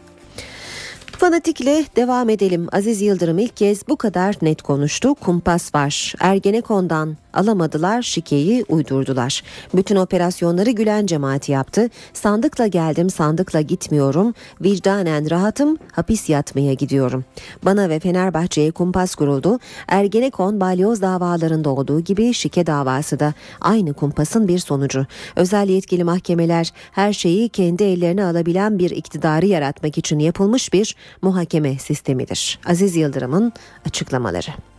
Speaker 2: Fanatikle devam edelim. Aziz Yıldırım ilk kez bu kadar net konuştu. Kumpas var. Ergenekon'dan alamadılar, şikeyi uydurdular. Bütün operasyonları Gülen cemaati yaptı. Sandıkla geldim, sandıkla gitmiyorum. Vicdanen rahatım, hapis yatmaya gidiyorum. Bana ve Fenerbahçe'ye kumpas kuruldu. Ergenekon balyoz davalarında olduğu gibi şike davası da aynı kumpasın bir sonucu. Özel yetkili mahkemeler her şeyi kendi ellerine alabilen bir iktidarı yaratmak için yapılmış bir muhakeme sistemidir. Aziz Yıldırım'ın açıklamaları.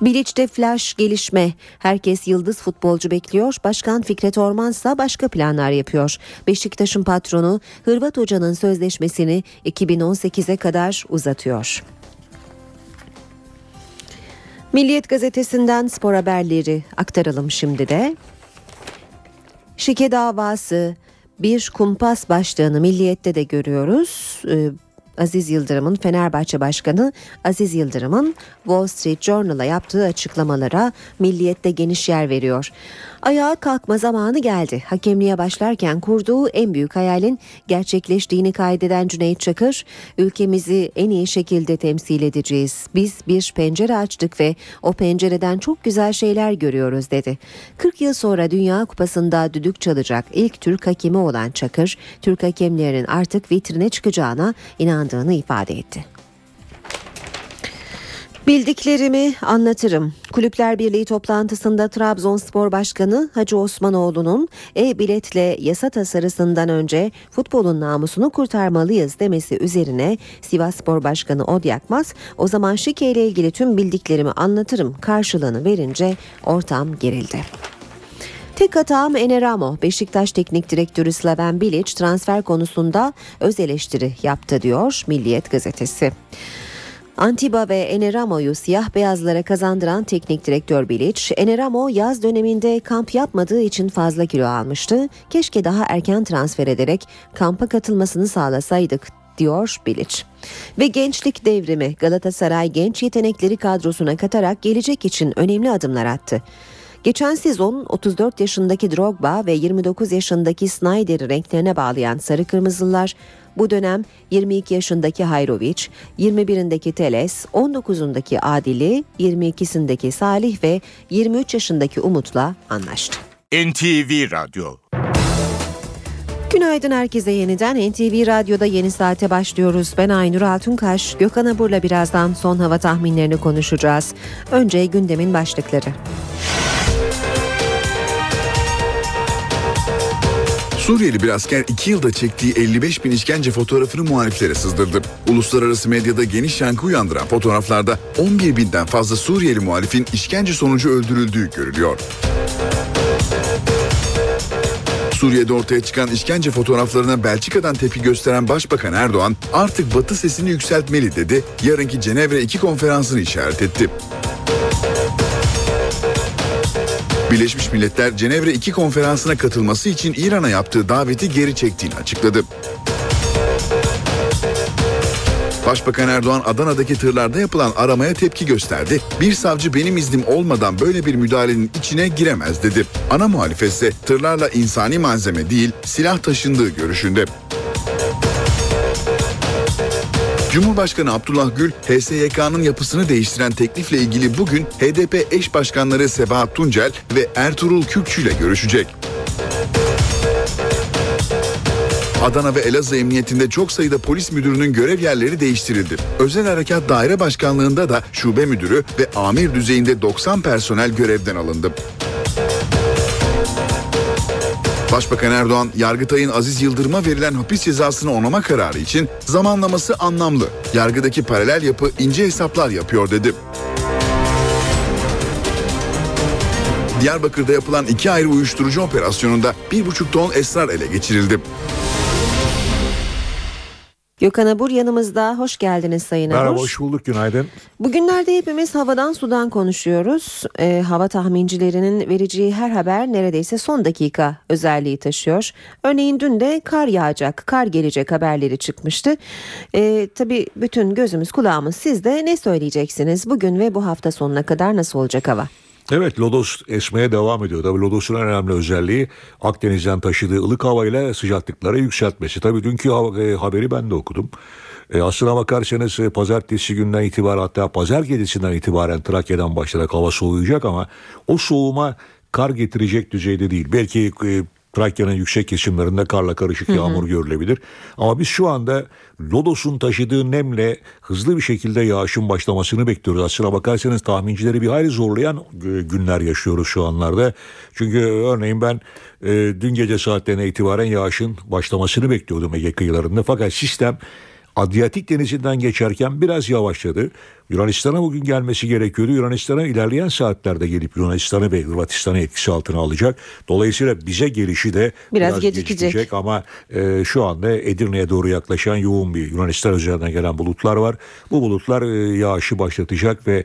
Speaker 2: Biliç'te flash gelişme. Herkes yıldız futbolcu bekliyor. Başkan Fikret Orman ise başka planlar yapıyor. Beşiktaş'ın patronu Hırvat Hoca'nın sözleşmesini 2018'e kadar uzatıyor. Milliyet gazetesinden spor haberleri aktaralım şimdi de. Şike davası bir kumpas başlığını Milliyet'te de görüyoruz. Aziz Yıldırım'ın Fenerbahçe Başkanı Aziz Yıldırım'ın Wall Street Journal'a yaptığı açıklamalara Milliyet'te geniş yer veriyor. Ayağa kalkma zamanı geldi. Hakemliğe başlarken kurduğu en büyük hayalin gerçekleştiğini kaydeden Cüneyt Çakır, ülkemizi en iyi şekilde temsil edeceğiz. Biz bir pencere açtık ve o pencereden çok güzel şeyler görüyoruz dedi. 40 yıl sonra Dünya Kupası'nda düdük çalacak ilk Türk hakemi olan Çakır, Türk hakemlerinin artık vitrine çıkacağına inandığını ifade etti. Bildiklerimi anlatırım. Kulüpler Birliği toplantısında Trabzonspor Başkanı Hacı Osmanoğlu'nun e-biletle yasa tasarısından önce futbolun namusunu kurtarmalıyız demesi üzerine Sivasspor Başkanı Od Yakmaz o zaman şike ile ilgili tüm bildiklerimi anlatırım karşılığını verince ortam gerildi. Tek hatam Eneramo. Beşiktaş Teknik Direktörü Slaven Bilic transfer konusunda öz eleştiri yaptı diyor Milliyet gazetesi. Antiba ve Eneramo'yu siyah beyazlara kazandıran teknik direktör Bilic, Eneramo yaz döneminde kamp yapmadığı için fazla kilo almıştı. Keşke daha erken transfer ederek kampa katılmasını sağlasaydık diyor Bilic. Ve gençlik devrimi Galatasaray genç yetenekleri kadrosuna katarak gelecek için önemli adımlar attı. Geçen sezon 34 yaşındaki Drogba ve 29 yaşındaki Snyder'i renklerine bağlayan Sarı Kırmızılar bu dönem 22 yaşındaki Hayrovic, 21'indeki Teles, 19'undaki Adili, 22'sindeki Salih ve 23 yaşındaki Umut'la anlaştı.
Speaker 23: NTV Radyo
Speaker 2: Günaydın herkese yeniden NTV Radyo'da yeni saate başlıyoruz. Ben Aynur Altunkaş, Gökhan Abur'la birazdan son hava tahminlerini konuşacağız. Önce gündemin başlıkları.
Speaker 3: Suriyeli bir asker 2 yılda çektiği 55 bin işkence fotoğrafını muhaliflere sızdırdı. Uluslararası medyada geniş yankı uyandıran fotoğraflarda 11 binden fazla Suriyeli muhalifin işkence sonucu öldürüldüğü görülüyor. Suriye'de ortaya çıkan işkence fotoğraflarına Belçika'dan tepki gösteren Başbakan Erdoğan artık Batı sesini yükseltmeli dedi, yarınki Cenevre 2 konferansını işaret etti. Birleşmiş Milletler Cenevre 2 konferansına katılması için İran'a yaptığı daveti geri çektiğini açıkladı. Başbakan Erdoğan Adana'daki tırlarda yapılan aramaya tepki gösterdi. Bir savcı benim iznim olmadan böyle bir müdahalenin içine giremez dedi. Ana muhalefet ise tırlarla insani malzeme değil silah taşındığı görüşünde. Cumhurbaşkanı Abdullah Gül, HSYK'nın yapısını değiştiren teklifle ilgili bugün HDP eş başkanları Sebahat Tuncel ve Ertuğrul Kürkçü ile görüşecek. Adana ve Elazığ Emniyetinde çok sayıda polis müdürünün görev yerleri değiştirildi. Özel Harekat Daire Başkanlığında da şube müdürü ve amir düzeyinde 90 personel görevden alındı. Başbakan Erdoğan, Yargıtay'ın Aziz Yıldırım'a verilen hapis cezasını onama kararı için zamanlaması anlamlı. Yargıdaki paralel yapı ince hesaplar yapıyor dedi. Diyarbakır'da yapılan iki ayrı uyuşturucu operasyonunda bir buçuk ton esrar ele geçirildi.
Speaker 2: Gökhan Abur yanımızda. Hoş geldiniz Sayın Abur.
Speaker 24: Merhaba, hoş bulduk. Günaydın.
Speaker 2: Bugünlerde hepimiz havadan sudan konuşuyoruz. Ee, hava tahmincilerinin vereceği her haber neredeyse son dakika özelliği taşıyor. Örneğin dün de kar yağacak, kar gelecek haberleri çıkmıştı. Ee, tabii bütün gözümüz kulağımız sizde. Ne söyleyeceksiniz? Bugün ve bu hafta sonuna kadar nasıl olacak hava?
Speaker 24: Evet Lodos esmeye devam ediyor. Tabii Lodos'un en önemli özelliği Akdeniz'den taşıdığı ılık havayla sıcaklıkları yükseltmesi. Tabii dünkü e, haberi ben de okudum. E, aslına bakarsanız e, pazartesi günden itibaren hatta pazar gecesinden itibaren Trakya'dan başlayarak hava soğuyacak ama o soğuma kar getirecek düzeyde değil. Belki e, Trakya'nın yüksek kesimlerinde karla karışık yağmur hı hı. görülebilir. Ama biz şu anda Lodos'un taşıdığı nemle hızlı bir şekilde yağışın başlamasını bekliyoruz. Aslına bakarsanız tahmincileri bir hayli zorlayan günler yaşıyoruz şu anlarda. Çünkü örneğin ben e, dün gece saatlerine itibaren yağışın başlamasını bekliyordum Ege kıyılarında. Fakat sistem Adriyatik denizinden geçerken biraz yavaşladı. Yunanistan'a bugün gelmesi gerekiyordu. Yunanistan'a ilerleyen saatlerde gelip Yunanistan'ı ve Hırvatistan'ı etkisi altına alacak. Dolayısıyla bize gelişi de biraz, biraz gecikecek. gecikecek ama e, şu anda Edirne'ye doğru yaklaşan yoğun bir Yunanistan üzerinden gelen bulutlar var. Bu bulutlar e, yağışı başlatacak ve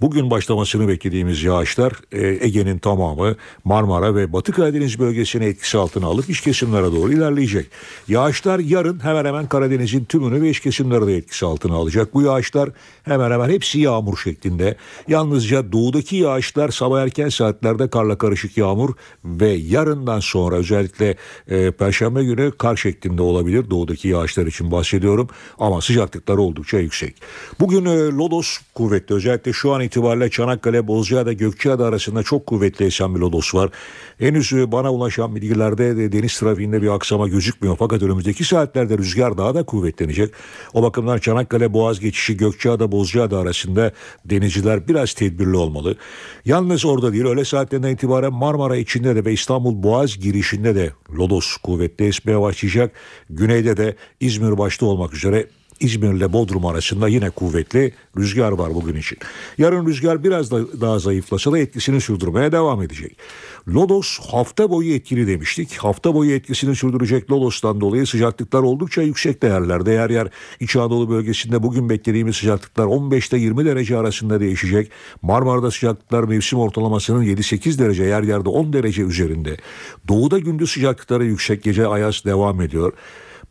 Speaker 24: bugün başlamasını beklediğimiz yağışlar e, Ege'nin tamamı Marmara ve Batı Karadeniz bölgesini etkisi altına alıp iç kesimlere doğru ilerleyecek. Yağışlar yarın hemen hemen Karadeniz'in tümünü ve iç kesimleri de etkisi altına alacak. Bu yağışlar hemen hemen hepsi yağmur şeklinde. Yalnızca doğudaki yağışlar sabah erken saatlerde karla karışık yağmur ve yarından sonra özellikle e, perşembe günü kar şeklinde olabilir. Doğudaki yağışlar için bahsediyorum ama sıcaklıklar oldukça yüksek. Bugün e, Lodos kuvvetli özellikle şu an itibariyle Çanakkale, Bozcaada, Gökçeada arasında çok kuvvetli esen bir Lodos var. Henüz e, bana ulaşan bilgilerde de deniz trafiğinde bir aksama gözükmüyor fakat önümüzdeki saatlerde rüzgar daha da kuvvetlenecek. O bakımdan Çanakkale, Boğaz geçişi, Gökçeada, Bozcaada Bozcaada arasında denizciler biraz tedbirli olmalı. Yalnız orada değil öyle saatlerinden itibaren Marmara içinde de ve İstanbul Boğaz girişinde de Lodos kuvvetli esmeye başlayacak. Güneyde de İzmir başta olmak üzere İzmir ile Bodrum arasında yine kuvvetli rüzgar var bugün için. Yarın rüzgar biraz da daha zayıflasa da etkisini sürdürmeye devam edecek. Lodos hafta boyu etkili demiştik. Hafta boyu etkisini sürdürecek Lodos'tan dolayı sıcaklıklar oldukça yüksek değerlerde. Yer yer İç Anadolu bölgesinde bugün beklediğimiz sıcaklıklar 15 ile 20 derece arasında değişecek. Marmara'da sıcaklıklar mevsim ortalamasının 7-8 derece yer yerde 10 derece üzerinde. Doğuda gündüz sıcaklıkları yüksek gece ayaz devam ediyor.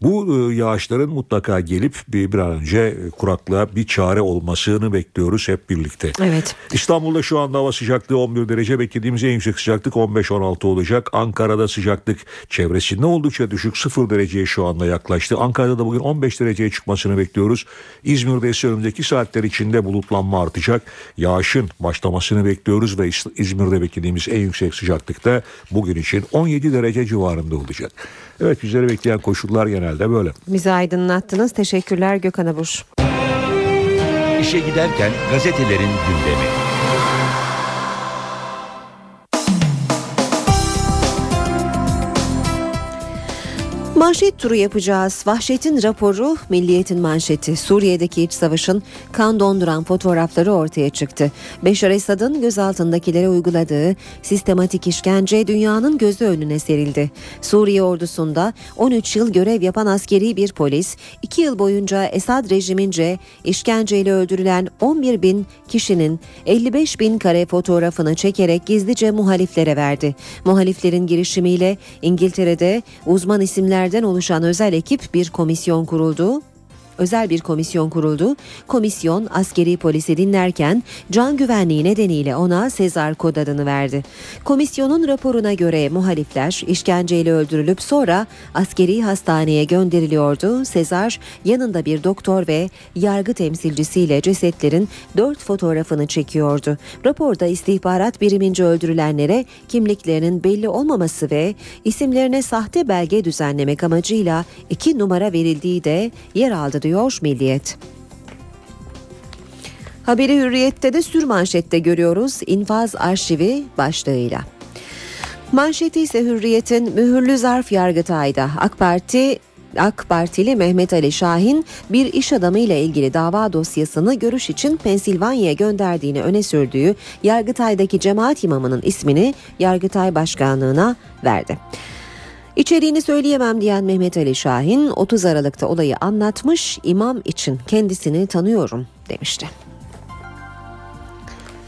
Speaker 24: Bu e, yağışların mutlaka gelip bir, bir an önce kuraklığa bir çare olmasını bekliyoruz hep birlikte.
Speaker 2: Evet.
Speaker 24: İstanbul'da şu anda hava sıcaklığı 11 derece beklediğimiz en yüksek sıcaklık 15-16 olacak. Ankara'da sıcaklık çevresinde oldukça düşük 0 dereceye şu anda yaklaştı. Ankara'da da bugün 15 dereceye çıkmasını bekliyoruz. İzmir'de ise önümüzdeki saatler içinde bulutlanma artacak. Yağışın başlamasını bekliyoruz ve İzmir'de beklediğimiz en yüksek sıcaklıkta bugün için 17 derece civarında olacak. Evet bizleri bekleyen koşullar genelde böyle.
Speaker 2: Bizi aydınlattınız. Teşekkürler Gökhan Abur.
Speaker 1: İşe giderken gazetelerin gündemi.
Speaker 2: Manşet turu yapacağız. Vahşetin raporu, Milliyet'in manşeti. Suriye'deki iç savaşın kan donduran fotoğrafları ortaya çıktı. Beşar Esad'ın gözaltındakilere uyguladığı sistematik işkence dünyanın gözü önüne serildi. Suriye ordusunda 13 yıl görev yapan askeri bir polis, 2 yıl boyunca Esad rejimince işkenceyle öldürülen 11 bin kişinin 55 bin kare fotoğrafını çekerek gizlice muhaliflere verdi. Muhaliflerin girişimiyle İngiltere'de uzman isimler kişilerden oluşan özel ekip bir komisyon kuruldu özel bir komisyon kuruldu. Komisyon askeri polisi dinlerken can güvenliği nedeniyle ona Sezar kod adını verdi. Komisyonun raporuna göre muhalifler işkenceyle öldürülüp sonra askeri hastaneye gönderiliyordu. Sezar yanında bir doktor ve yargı temsilcisiyle cesetlerin dört fotoğrafını çekiyordu. Raporda istihbarat birimince öldürülenlere kimliklerinin belli olmaması ve isimlerine sahte belge düzenlemek amacıyla iki numara verildiği de yer aldı diyor Milliyet. Haberi Hürriyet'te de sürmanşette görüyoruz infaz arşivi başlığıyla. Manşeti ise Hürriyet'in mühürlü zarf Yargıtay'da AK Parti AK Partili Mehmet Ali Şahin bir iş adamı ile ilgili dava dosyasını görüş için Pensilvanya'ya gönderdiğini öne sürdüğü Yargıtay'daki cemaat imamının ismini Yargıtay Başkanlığına verdi. İçeriğini söyleyemem diyen Mehmet Ali Şahin 30 Aralık'ta olayı anlatmış imam için kendisini tanıyorum demişti.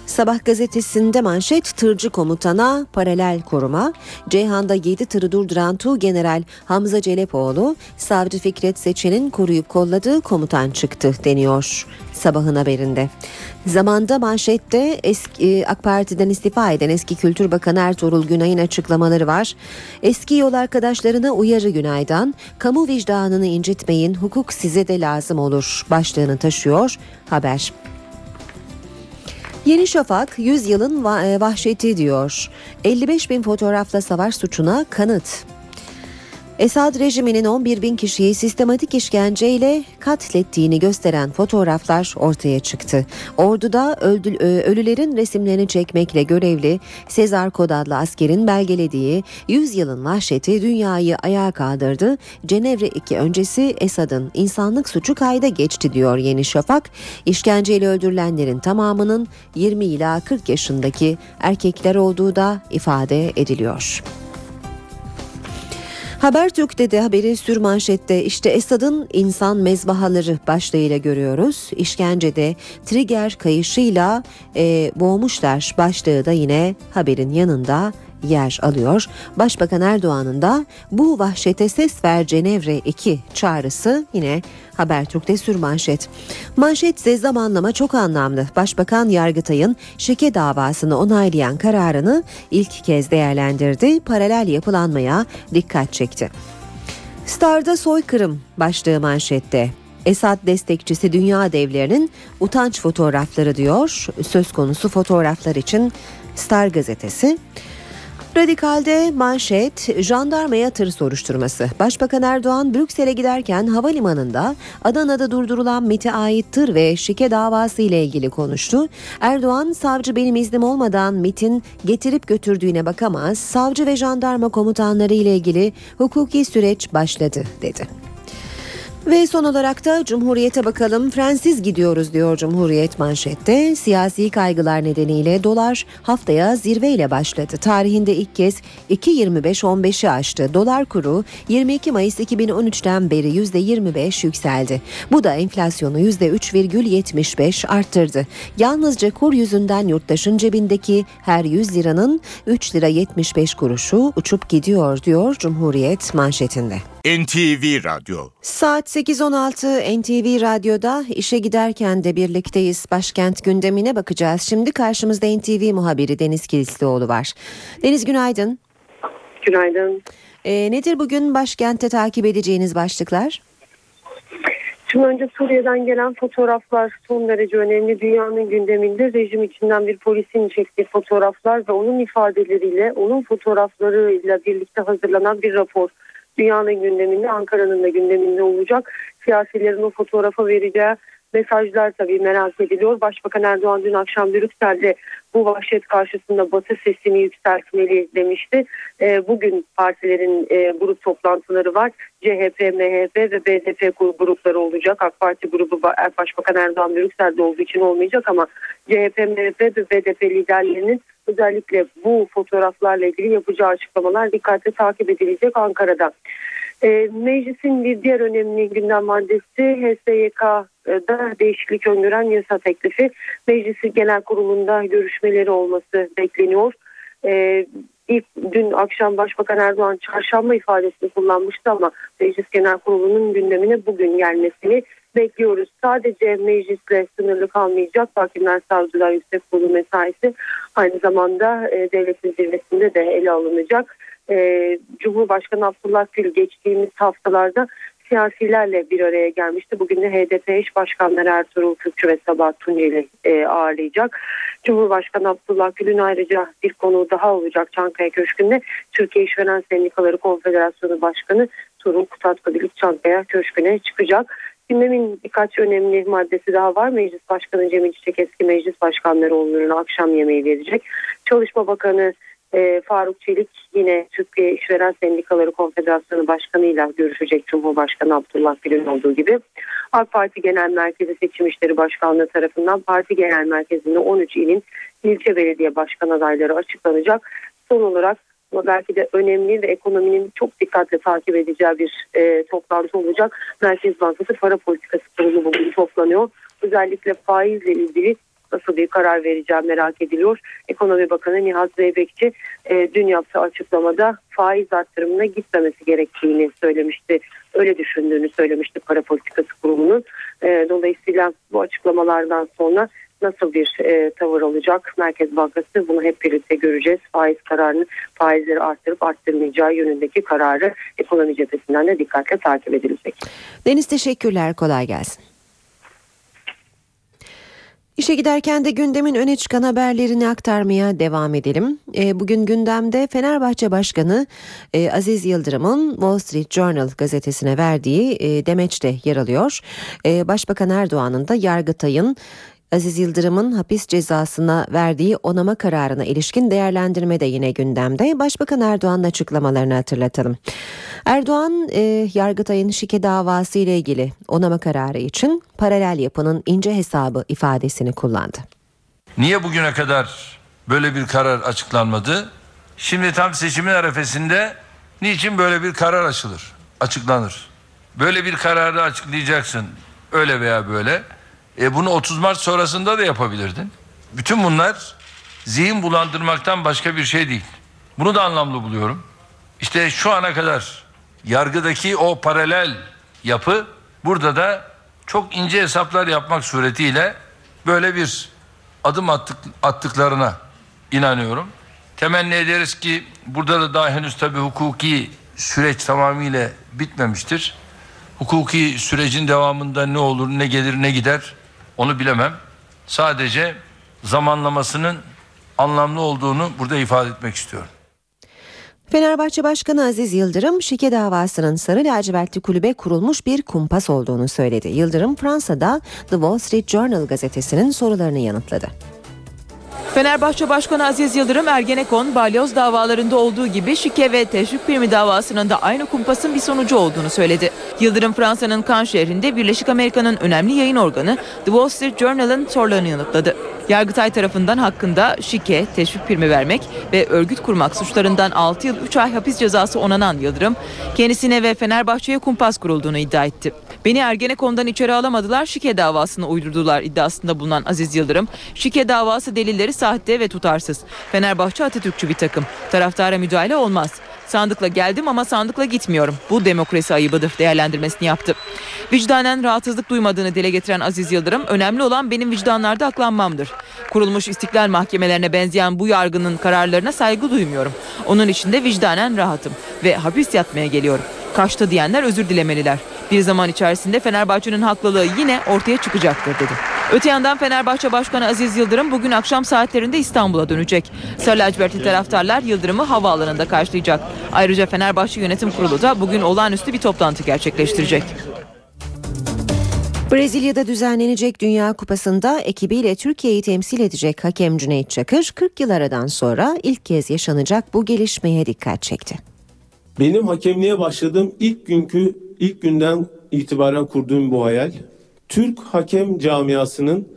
Speaker 2: Sabah gazetesinde manşet tırcı komutana paralel koruma. Ceyhan'da 7 tırı durduran Tu General Hamza Celepoğlu, savcı Fikret Seçen'in koruyup kolladığı komutan çıktı deniyor sabahın haberinde. Zamanda manşette eski AK Parti'den istifa eden eski Kültür Bakanı Ertuğrul Günay'ın açıklamaları var. Eski yol arkadaşlarına uyarı Günay'dan kamu vicdanını incitmeyin hukuk size de lazım olur başlığını taşıyor haber. Yeni Şafak 100 yılın va- vahşeti diyor. 55 bin fotoğrafla savaş suçuna kanıt. Esad rejiminin 11 bin kişiyi sistematik işkenceyle katlettiğini gösteren fotoğraflar ortaya çıktı. Orduda öldü, ölülerin resimlerini çekmekle görevli Sezar Kod adlı askerin belgelediği 100 yılın vahşeti dünyayı ayağa kaldırdı. Cenevre 2 öncesi Esad'ın insanlık suçu kayda geçti diyor Yeni Şafak. İşkenceyle öldürülenlerin tamamının 20 ila 40 yaşındaki erkekler olduğu da ifade ediliyor. Habertürk'te de haberi sürmanşette işte Esad'ın insan mezbahaları başlığıyla görüyoruz. İşkencede trigger kayışıyla e, boğmuşlar başlığı da yine haberin yanında yer alıyor. Başbakan Erdoğan'ın da bu vahşete ses ver Cenevre 2 çağrısı yine Habertürk'te sürmanşet. Manşet ise zamanlama çok anlamlı. Başbakan Yargıtay'ın şike davasını onaylayan kararını ilk kez değerlendirdi. Paralel yapılanmaya dikkat çekti. Star'da soykırım başlığı manşette. Esad destekçisi dünya devlerinin utanç fotoğrafları diyor. Söz konusu fotoğraflar için Star gazetesi. Radikal'de manşet jandarmaya tır soruşturması. Başbakan Erdoğan Brüksel'e giderken havalimanında Adana'da durdurulan MIT'e ait tır ve şike davası ile ilgili konuştu. Erdoğan savcı benim iznim olmadan MIT'in getirip götürdüğüne bakamaz. Savcı ve jandarma komutanları ile ilgili hukuki süreç başladı dedi. Ve son olarak da Cumhuriyet'e bakalım. Frensiz gidiyoruz diyor Cumhuriyet manşette. Siyasi kaygılar nedeniyle dolar haftaya zirveyle başladı. Tarihinde ilk kez 2.25-15'i aştı. Dolar kuru 22 Mayıs 2013'ten beri %25 yükseldi. Bu da enflasyonu %3,75 arttırdı. Yalnızca kur yüzünden yurttaşın cebindeki her 100 liranın 3 lira 75 kuruşu uçup gidiyor diyor Cumhuriyet manşetinde.
Speaker 23: NTV Radyo
Speaker 2: Saat 8.16 NTV Radyo'da işe giderken de birlikteyiz. Başkent gündemine bakacağız. Şimdi karşımızda NTV muhabiri Deniz Kilislioğlu var. Deniz günaydın.
Speaker 25: Günaydın.
Speaker 2: Ee, nedir bugün başkentte takip edeceğiniz başlıklar?
Speaker 25: Şimdi önce Suriye'den gelen fotoğraflar son derece önemli. Dünyanın gündeminde rejim içinden bir polisin çektiği fotoğraflar ve onun ifadeleriyle, onun fotoğraflarıyla birlikte hazırlanan bir rapor. Dünyanın gündeminde, Ankara'nın da gündeminde olacak. Siyasilerin o fotoğrafa vereceği mesajlar tabii merak ediliyor. Başbakan Erdoğan dün akşam Brüksel'de bu vahşet karşısında Batı sesini yükseltmeli demişti. E, bugün partilerin e, grup toplantıları var. CHP, MHP ve BDP grupları olacak. AK Parti grubu Başbakan Erdoğan Brüksel'de olduğu için olmayacak ama CHP, MHP ve BDP liderlerinin özellikle bu fotoğraflarla ilgili yapacağı açıklamalar dikkatle takip edilecek Ankara'da. E, meclisin bir diğer önemli gündem maddesi HSYK'da değişiklik öngören yasa teklifi. Meclisi Genel Kurulu'nda görüşmeleri olması bekleniyor. E, ilk dün akşam Başbakan Erdoğan çarşamba ifadesini kullanmıştı ama Meclis Genel Kurulu'nun gündemine bugün gelmesini bekliyoruz. Sadece meclisle sınırlı kalmayacak Hakimler Savcılar Yüksek Kurulu mesaisi aynı zamanda e, devletin zirvesinde de ele alınacak. E, Cumhurbaşkanı Abdullah Gül geçtiğimiz haftalarda siyasilerle bir araya gelmişti. Bugün de HDP eş başkanları Ertuğrul Kürkçü ve Sabah Tunceli e, ağırlayacak. Cumhurbaşkanı Abdullah Gül'ün ayrıca bir konu daha olacak Çankaya Köşkü'nde. Türkiye İşveren Sendikaları Konfederasyonu Başkanı Turul Kutatkabilik Çankaya Köşkü'ne çıkacak. Gündemin birkaç önemli maddesi daha var. Meclis Başkanı Cemil Çiçek eski meclis başkanları onların akşam yemeği verecek. Çalışma Bakanı E, Faruk Çelik yine Türkiye İşveren Sendikaları Konfederasyonu Başkanı ile görüşecek Cumhurbaşkanı Abdullah Gül'ün olduğu gibi. AK Parti Genel Merkezi Seçim İşleri Başkanlığı tarafından Parti Genel Merkezi'nde 13 ilin ilçe belediye başkan adayları açıklanacak. Son olarak ama belki de önemli ve ekonominin çok dikkatle takip edeceği bir e, toplantı olacak. Merkez Bankası Para Politikası Kurulu bugün toplanıyor. Özellikle faizle ilgili nasıl bir karar vereceği merak ediliyor. Ekonomi Bakanı Nihat Zeybekçi e, dün yaptığı açıklamada faiz arttırımına gitmemesi gerektiğini söylemişti. Öyle düşündüğünü söylemişti Para Politikası Kurulu'nun. E, dolayısıyla bu açıklamalardan sonra nasıl bir e, tavır olacak Merkez Bankası bunu hep birlikte göreceğiz. Faiz kararını faizleri arttırıp arttırmayacağı yönündeki kararı ekonomi cephesinden de dikkatle takip edilecek.
Speaker 2: Deniz teşekkürler kolay gelsin. İşe giderken de gündemin öne çıkan haberlerini aktarmaya devam edelim. E, bugün gündemde Fenerbahçe Başkanı e, Aziz Yıldırım'ın Wall Street Journal gazetesine verdiği e, demeçte yer alıyor. Başbakan Erdoğan'ın da Yargıtay'ın Aziz Yıldırım'ın hapis cezasına verdiği onama kararına ilişkin değerlendirme de yine gündemde. Başbakan Erdoğan'ın açıklamalarını hatırlatalım. Erdoğan e, Yargıtay'ın şike davası ile ilgili onama kararı için paralel yapının ince hesabı ifadesini kullandı.
Speaker 26: Niye bugüne kadar böyle bir karar açıklanmadı? Şimdi tam seçimin arefesinde niçin böyle bir karar açılır, açıklanır? Böyle bir kararı açıklayacaksın öyle veya böyle. E bunu 30 Mart sonrasında da yapabilirdin. Bütün bunlar zihin bulandırmaktan başka bir şey değil. Bunu da anlamlı buluyorum. İşte şu ana kadar yargıdaki o paralel yapı burada da çok ince hesaplar yapmak suretiyle böyle bir adım attık, attıklarına inanıyorum. Temenni ederiz ki burada da daha henüz tabii hukuki süreç tamamıyla bitmemiştir. Hukuki sürecin devamında ne olur, ne gelir, ne gider onu bilemem. Sadece zamanlamasının anlamlı olduğunu burada ifade etmek istiyorum.
Speaker 2: Fenerbahçe Başkanı Aziz Yıldırım şike davasının sarı lacivertli kulübe kurulmuş bir kumpas olduğunu söyledi. Yıldırım Fransa'da The Wall Street Journal gazetesinin sorularını yanıtladı.
Speaker 27: Fenerbahçe Başkanı Aziz Yıldırım Ergenekon, balyoz davalarında olduğu gibi şike ve teşvik primi davasının da aynı kumpasın bir sonucu olduğunu söyledi. Yıldırım Fransa'nın Cannes şehrinde Birleşik Amerika'nın önemli yayın organı The Wall Street Journal'ın sorularını yanıtladı. Yargıtay tarafından hakkında şike, teşvik primi vermek ve örgüt kurmak suçlarından 6 yıl 3 ay hapis cezası onanan Yıldırım, kendisine ve Fenerbahçe'ye kumpas kurulduğunu iddia etti. Beni Ergenekon'dan içeri alamadılar, şike davasını uydurdular iddiasında bulunan Aziz Yıldırım, şike davası delilleri sahte ve tutarsız. Fenerbahçe Atatürkçü bir takım. Taraftara müdahale olmaz. Sandıkla geldim ama sandıkla gitmiyorum. Bu demokrasi ayıbıdır değerlendirmesini yaptı. Vicdanen rahatsızlık duymadığını dile getiren Aziz Yıldırım, önemli olan benim vicdanlarda aklanmamdır. Kurulmuş istiklal mahkemelerine benzeyen bu yargının kararlarına saygı duymuyorum. Onun için de vicdanen rahatım ve hapis yatmaya geliyorum. Kaçtı diyenler özür dilemeliler. Bir zaman içerisinde Fenerbahçe'nin haklılığı yine ortaya çıkacaktır dedi. Öte yandan Fenerbahçe Başkanı Aziz Yıldırım bugün akşam saatlerinde İstanbul'a dönecek. Sarı lacivertli taraftarlar Yıldırım'ı havaalanında karşılayacak. Ayrıca Fenerbahçe Yönetim Kurulu da bugün olağanüstü bir toplantı gerçekleştirecek.
Speaker 2: Brezilya'da düzenlenecek Dünya Kupası'nda ekibiyle Türkiye'yi temsil edecek hakem Cüneyt Çakır 40 yıl aradan sonra ilk kez yaşanacak bu gelişmeye dikkat çekti.
Speaker 28: Benim hakemliğe başladığım ilk günkü ilk günden itibaren kurduğum bu hayal Türk hakem camiasının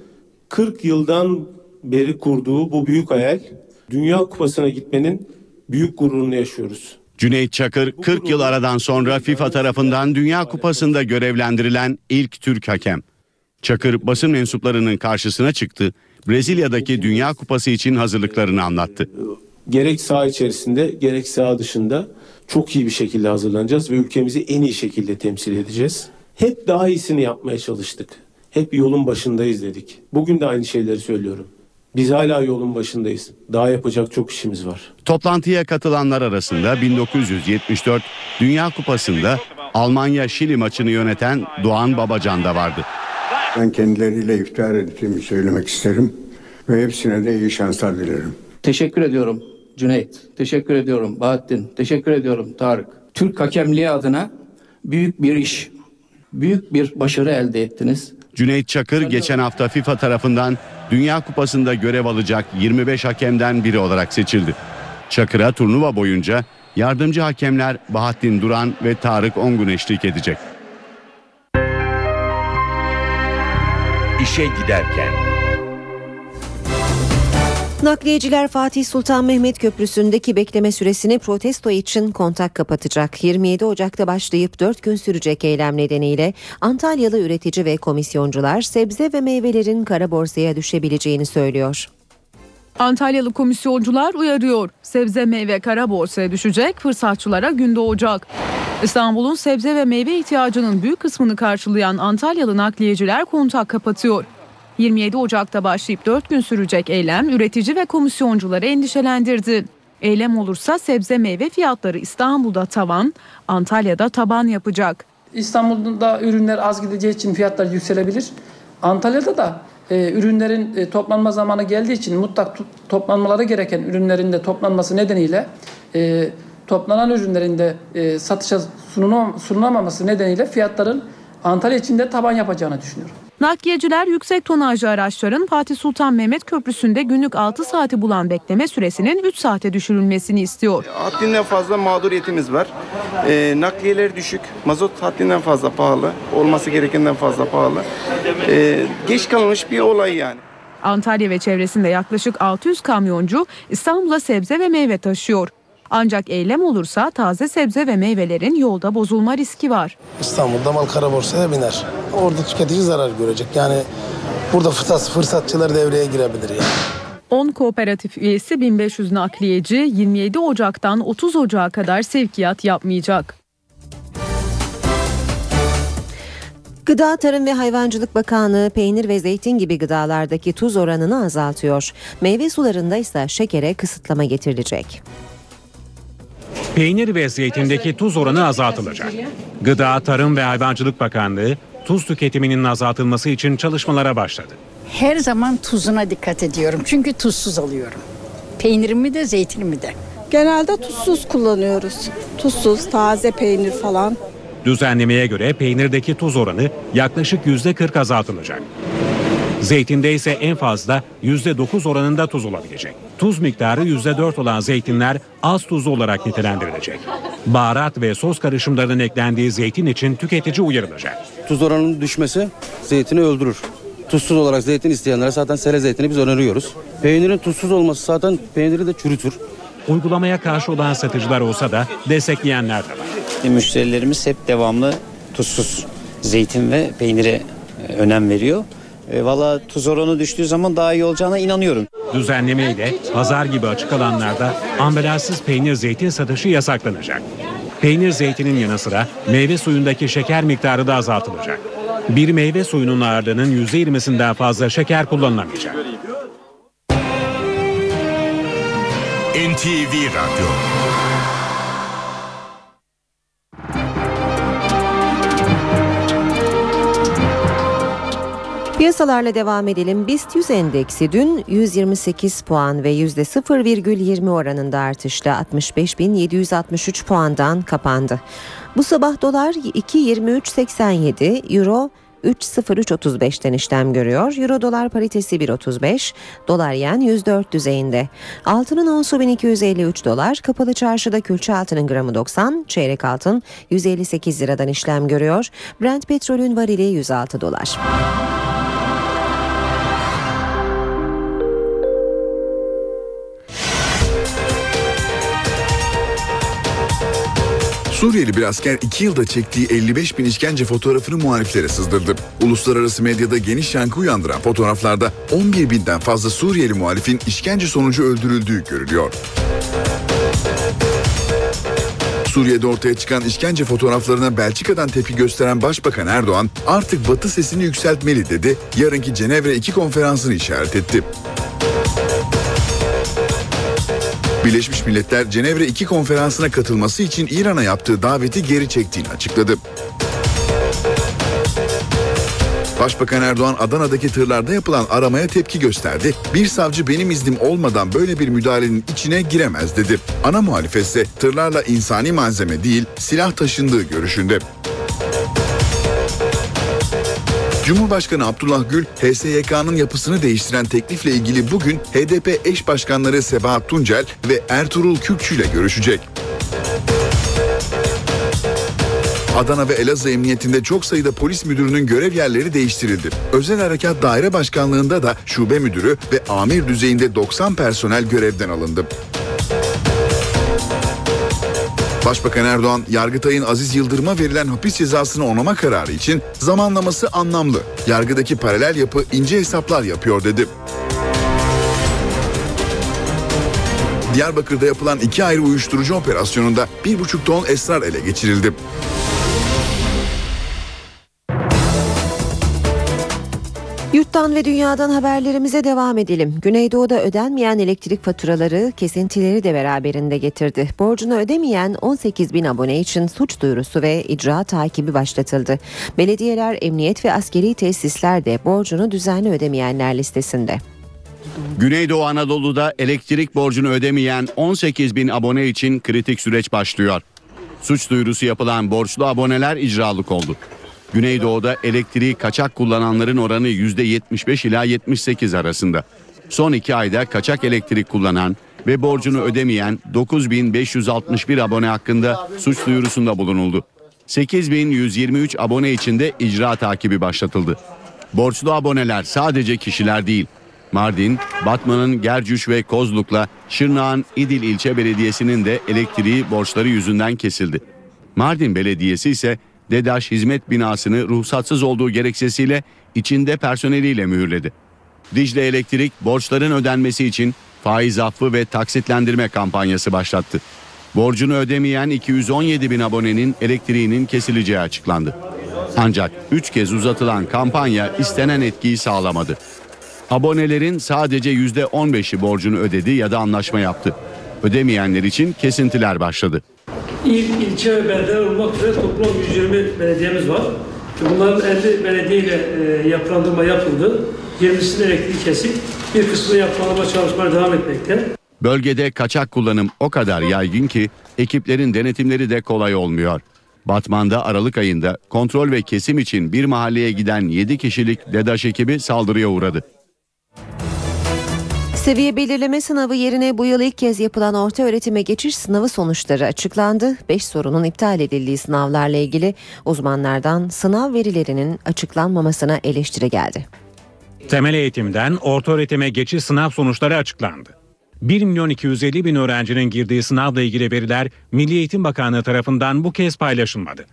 Speaker 28: 40 yıldan beri kurduğu bu büyük hayal Dünya Kupası'na gitmenin büyük gururunu yaşıyoruz.
Speaker 14: Cüneyt Çakır 40 yıl aradan sonra FIFA tarafından Dünya Kupası'nda görevlendirilen ilk Türk hakem. Çakır basın mensuplarının karşısına çıktı. Brezilya'daki Dünya Kupası için hazırlıklarını anlattı.
Speaker 28: Gerek saha içerisinde gerek saha dışında çok iyi bir şekilde hazırlanacağız ve ülkemizi en iyi şekilde temsil edeceğiz. Hep daha iyisini yapmaya çalıştık. Hep yolun başındayız dedik. Bugün de aynı şeyleri söylüyorum. Biz hala yolun başındayız. Daha yapacak çok işimiz var.
Speaker 14: Toplantıya katılanlar arasında 1974 Dünya Kupası'nda Almanya Şili maçını yöneten Doğan Babacan da vardı.
Speaker 29: Ben kendileriyle iftihar ettiğimi söylemek isterim ve hepsine de iyi şanslar dilerim.
Speaker 30: Teşekkür ediyorum Cüneyt. Teşekkür ediyorum Bahattin. Teşekkür ediyorum Tarık. Türk hakemliği adına büyük bir iş, büyük bir başarı elde ettiniz.
Speaker 14: Cüneyt Çakır geçen hafta FIFA tarafından Dünya Kupası'nda görev alacak 25 hakemden biri olarak seçildi. Çakır'a turnuva boyunca yardımcı hakemler Bahattin Duran ve Tarık Ongun eşlik edecek.
Speaker 31: İşe giderken.
Speaker 2: Nakliyeciler Fatih Sultan Mehmet Köprüsü'ndeki bekleme süresini protesto için kontak kapatacak. 27 Ocak'ta başlayıp 4 gün sürecek eylem nedeniyle Antalyalı üretici ve komisyoncular sebze ve meyvelerin kara borsaya düşebileceğini söylüyor.
Speaker 4: Antalyalı komisyoncular uyarıyor. Sebze meyve kara borsaya düşecek, fırsatçılara gün doğacak. İstanbul'un sebze ve meyve ihtiyacının büyük kısmını karşılayan Antalyalı nakliyeciler kontak kapatıyor. 27 Ocak'ta başlayıp 4 gün sürecek eylem üretici ve komisyoncuları endişelendirdi. Eylem olursa sebze meyve fiyatları İstanbul'da tavan, Antalya'da taban yapacak.
Speaker 32: İstanbul'da ürünler az gideceği için fiyatlar yükselebilir. Antalya'da da e, ürünlerin e, toplanma zamanı geldiği için mutlak to- toplanmaları gereken ürünlerin de toplanması nedeniyle e, toplanan ürünlerin de e, satışa sunulama- sunulamaması nedeniyle fiyatların Antalya içinde taban yapacağını düşünüyorum.
Speaker 4: Nakliyeciler yüksek tonajlı araçların Fatih Sultan Mehmet Köprüsü'nde günlük 6 saati bulan bekleme süresinin 3 saate düşürülmesini istiyor.
Speaker 33: Haddinden fazla mağduriyetimiz var. Ee, nakliyeler düşük. Mazot haddinden fazla pahalı. Olması gerekenden fazla pahalı. Ee, geç kalınmış bir olay yani.
Speaker 4: Antalya ve çevresinde yaklaşık 600 kamyoncu İstanbul'a sebze ve meyve taşıyor. Ancak eylem olursa taze sebze ve meyvelerin yolda bozulma riski var.
Speaker 34: İstanbul'da mal kara borsaya biner. Orada tüketici zarar görecek. Yani burada fırsat, fırsatçılar devreye girebilir yani.
Speaker 4: 10 kooperatif üyesi 1500 nakliyeci 27 Ocak'tan 30 Ocak'a kadar sevkiyat yapmayacak.
Speaker 2: Gıda, Tarım ve Hayvancılık Bakanlığı peynir ve zeytin gibi gıdalardaki tuz oranını azaltıyor. Meyve sularında ise şekere kısıtlama getirilecek.
Speaker 18: Peynir ve zeytindeki tuz oranı azaltılacak. Gıda, Tarım ve Hayvancılık Bakanlığı tuz tüketiminin azaltılması için çalışmalara başladı.
Speaker 35: Her zaman tuzuna dikkat ediyorum. Çünkü tuzsuz alıyorum. Peynirimi de zeytinimi de.
Speaker 36: Genelde tuzsuz kullanıyoruz. Tuzsuz, taze peynir falan.
Speaker 18: Düzenlemeye göre peynirdeki tuz oranı yaklaşık %40 azaltılacak. Zeytinde ise en fazla %9 oranında tuz olabilecek. Tuz miktarı %4 olan zeytinler az tuzlu olarak nitelendirilecek. Baharat ve sos karışımlarının eklendiği zeytin için tüketici uyarılacak.
Speaker 37: Tuz oranının düşmesi zeytini öldürür. Tuzsuz olarak zeytin isteyenlere zaten sele zeytini biz öneriyoruz. Peynirin tuzsuz olması zaten peyniri de çürütür.
Speaker 18: Uygulamaya karşı olan satıcılar olsa da destekleyenler de var.
Speaker 38: Müşterilerimiz hep devamlı tuzsuz zeytin ve peynire e, önem veriyor. E, Valla tuz oranı düştüğü zaman daha iyi olacağına inanıyorum.
Speaker 18: Düzenleme ile pazar gibi açık alanlarda ambalajsız peynir zeytin satışı yasaklanacak. Peynir zeytinin yanı sıra meyve suyundaki şeker miktarı da azaltılacak. Bir meyve suyunun ağırlığının %20'sinden fazla şeker kullanılamayacak.
Speaker 1: NTV Radyo
Speaker 2: Piyasalarla devam edelim. BIST 100 endeksi dün 128 puan ve %0,20 oranında artışla 65.763 puandan kapandı. Bu sabah dolar 2.23.87, euro 3.0335'ten işlem görüyor. Euro dolar paritesi 1.35, dolar yen 104 düzeyinde. Altının onsu 1253 dolar, kapalı çarşıda külçe altının gramı 90, çeyrek altın 158 liradan işlem görüyor. Brent petrolün varili 106 dolar.
Speaker 3: Suriyeli bir asker 2 yılda çektiği 55 bin işkence fotoğrafını muhaliflere sızdırdı. Uluslararası medyada geniş yankı uyandıran fotoğraflarda 11 binden fazla Suriyeli muhalifin işkence sonucu öldürüldüğü görülüyor. Suriye'de ortaya çıkan işkence fotoğraflarına Belçika'dan tepki gösteren Başbakan Erdoğan artık Batı sesini yükseltmeli dedi, yarınki Cenevre 2 konferansını işaret etti. Birleşmiş Milletler Cenevre 2 konferansına katılması için İran'a yaptığı daveti geri çektiğini açıkladı. Başbakan Erdoğan Adana'daki tırlarda yapılan aramaya tepki gösterdi. Bir savcı benim iznim olmadan böyle bir müdahalenin içine giremez dedi. Ana muhalefet ise tırlarla insani malzeme değil silah taşındığı görüşünde. Cumhurbaşkanı Abdullah Gül, HSYK'nın yapısını değiştiren teklifle ilgili bugün HDP eş başkanları Sebahat Tuncel ve Ertuğrul Kürkçü ile görüşecek. Adana ve Elazığ Emniyetinde çok sayıda polis müdürünün görev yerleri değiştirildi. Özel Harekat Daire Başkanlığında da şube müdürü ve amir düzeyinde 90 personel görevden alındı. Başbakan Erdoğan, Yargıtay'ın Aziz Yıldırım'a verilen hapis cezasını onama kararı için zamanlaması anlamlı. Yargıdaki paralel yapı ince hesaplar yapıyor dedi. Diyarbakır'da yapılan iki ayrı uyuşturucu operasyonunda bir buçuk ton esrar ele geçirildi.
Speaker 2: Yurttan ve dünyadan haberlerimize devam edelim. Güneydoğu'da ödenmeyen elektrik faturaları kesintileri de beraberinde getirdi. Borcunu ödemeyen 18 bin abone için suç duyurusu ve icra takibi başlatıldı. Belediyeler, emniyet ve askeri tesisler de borcunu düzenli ödemeyenler listesinde.
Speaker 14: Güneydoğu Anadolu'da elektrik borcunu ödemeyen 18 bin abone için kritik süreç başlıyor. Suç duyurusu yapılan borçlu aboneler icralık oldu. Güneydoğu'da elektriği kaçak kullananların oranı %75 ila 78 arasında. Son iki ayda kaçak elektrik kullanan ve borcunu ödemeyen 9561 abone hakkında suç duyurusunda bulunuldu. 8123 abone için de icra takibi başlatıldı. Borçlu aboneler sadece kişiler değil. Mardin, Batman'ın Gercüş ve Kozluk'la Şırnak'ın İdil ilçe belediyesinin de elektriği borçları yüzünden kesildi. Mardin Belediyesi ise DEDAŞ hizmet binasını ruhsatsız olduğu gerekçesiyle içinde personeliyle mühürledi. Dicle Elektrik borçların ödenmesi için faiz affı ve taksitlendirme kampanyası başlattı. Borcunu ödemeyen 217 bin abonenin elektriğinin kesileceği açıklandı. Ancak 3 kez uzatılan kampanya istenen etkiyi sağlamadı. Abonelerin sadece %15'i borcunu ödedi ya da anlaşma yaptı. Ödemeyenler için kesintiler başladı.
Speaker 34: İl, ilçe ve belediyeler olmak üzere toplam 120 belediyemiz var. Bunların 50 belediye ile e, yapılandırma yapıldı. 20'sinin elektriği kesik, bir kısmı yapılandırma çalışmaları devam etmekte.
Speaker 14: Bölgede kaçak kullanım o kadar yaygın ki ekiplerin denetimleri de kolay olmuyor. Batman'da Aralık ayında kontrol ve kesim için bir mahalleye giden 7 kişilik DEDAŞ ekibi saldırıya uğradı.
Speaker 2: Seviye belirleme sınavı yerine bu yıl ilk kez yapılan orta öğretime geçiş sınavı sonuçları açıklandı. 5 sorunun iptal edildiği sınavlarla ilgili uzmanlardan sınav verilerinin açıklanmamasına eleştiri geldi.
Speaker 18: Temel eğitimden orta öğretime geçiş sınav sonuçları açıklandı. 1 milyon 250 bin öğrencinin girdiği sınavla ilgili veriler Milli Eğitim Bakanlığı tarafından bu kez paylaşılmadı.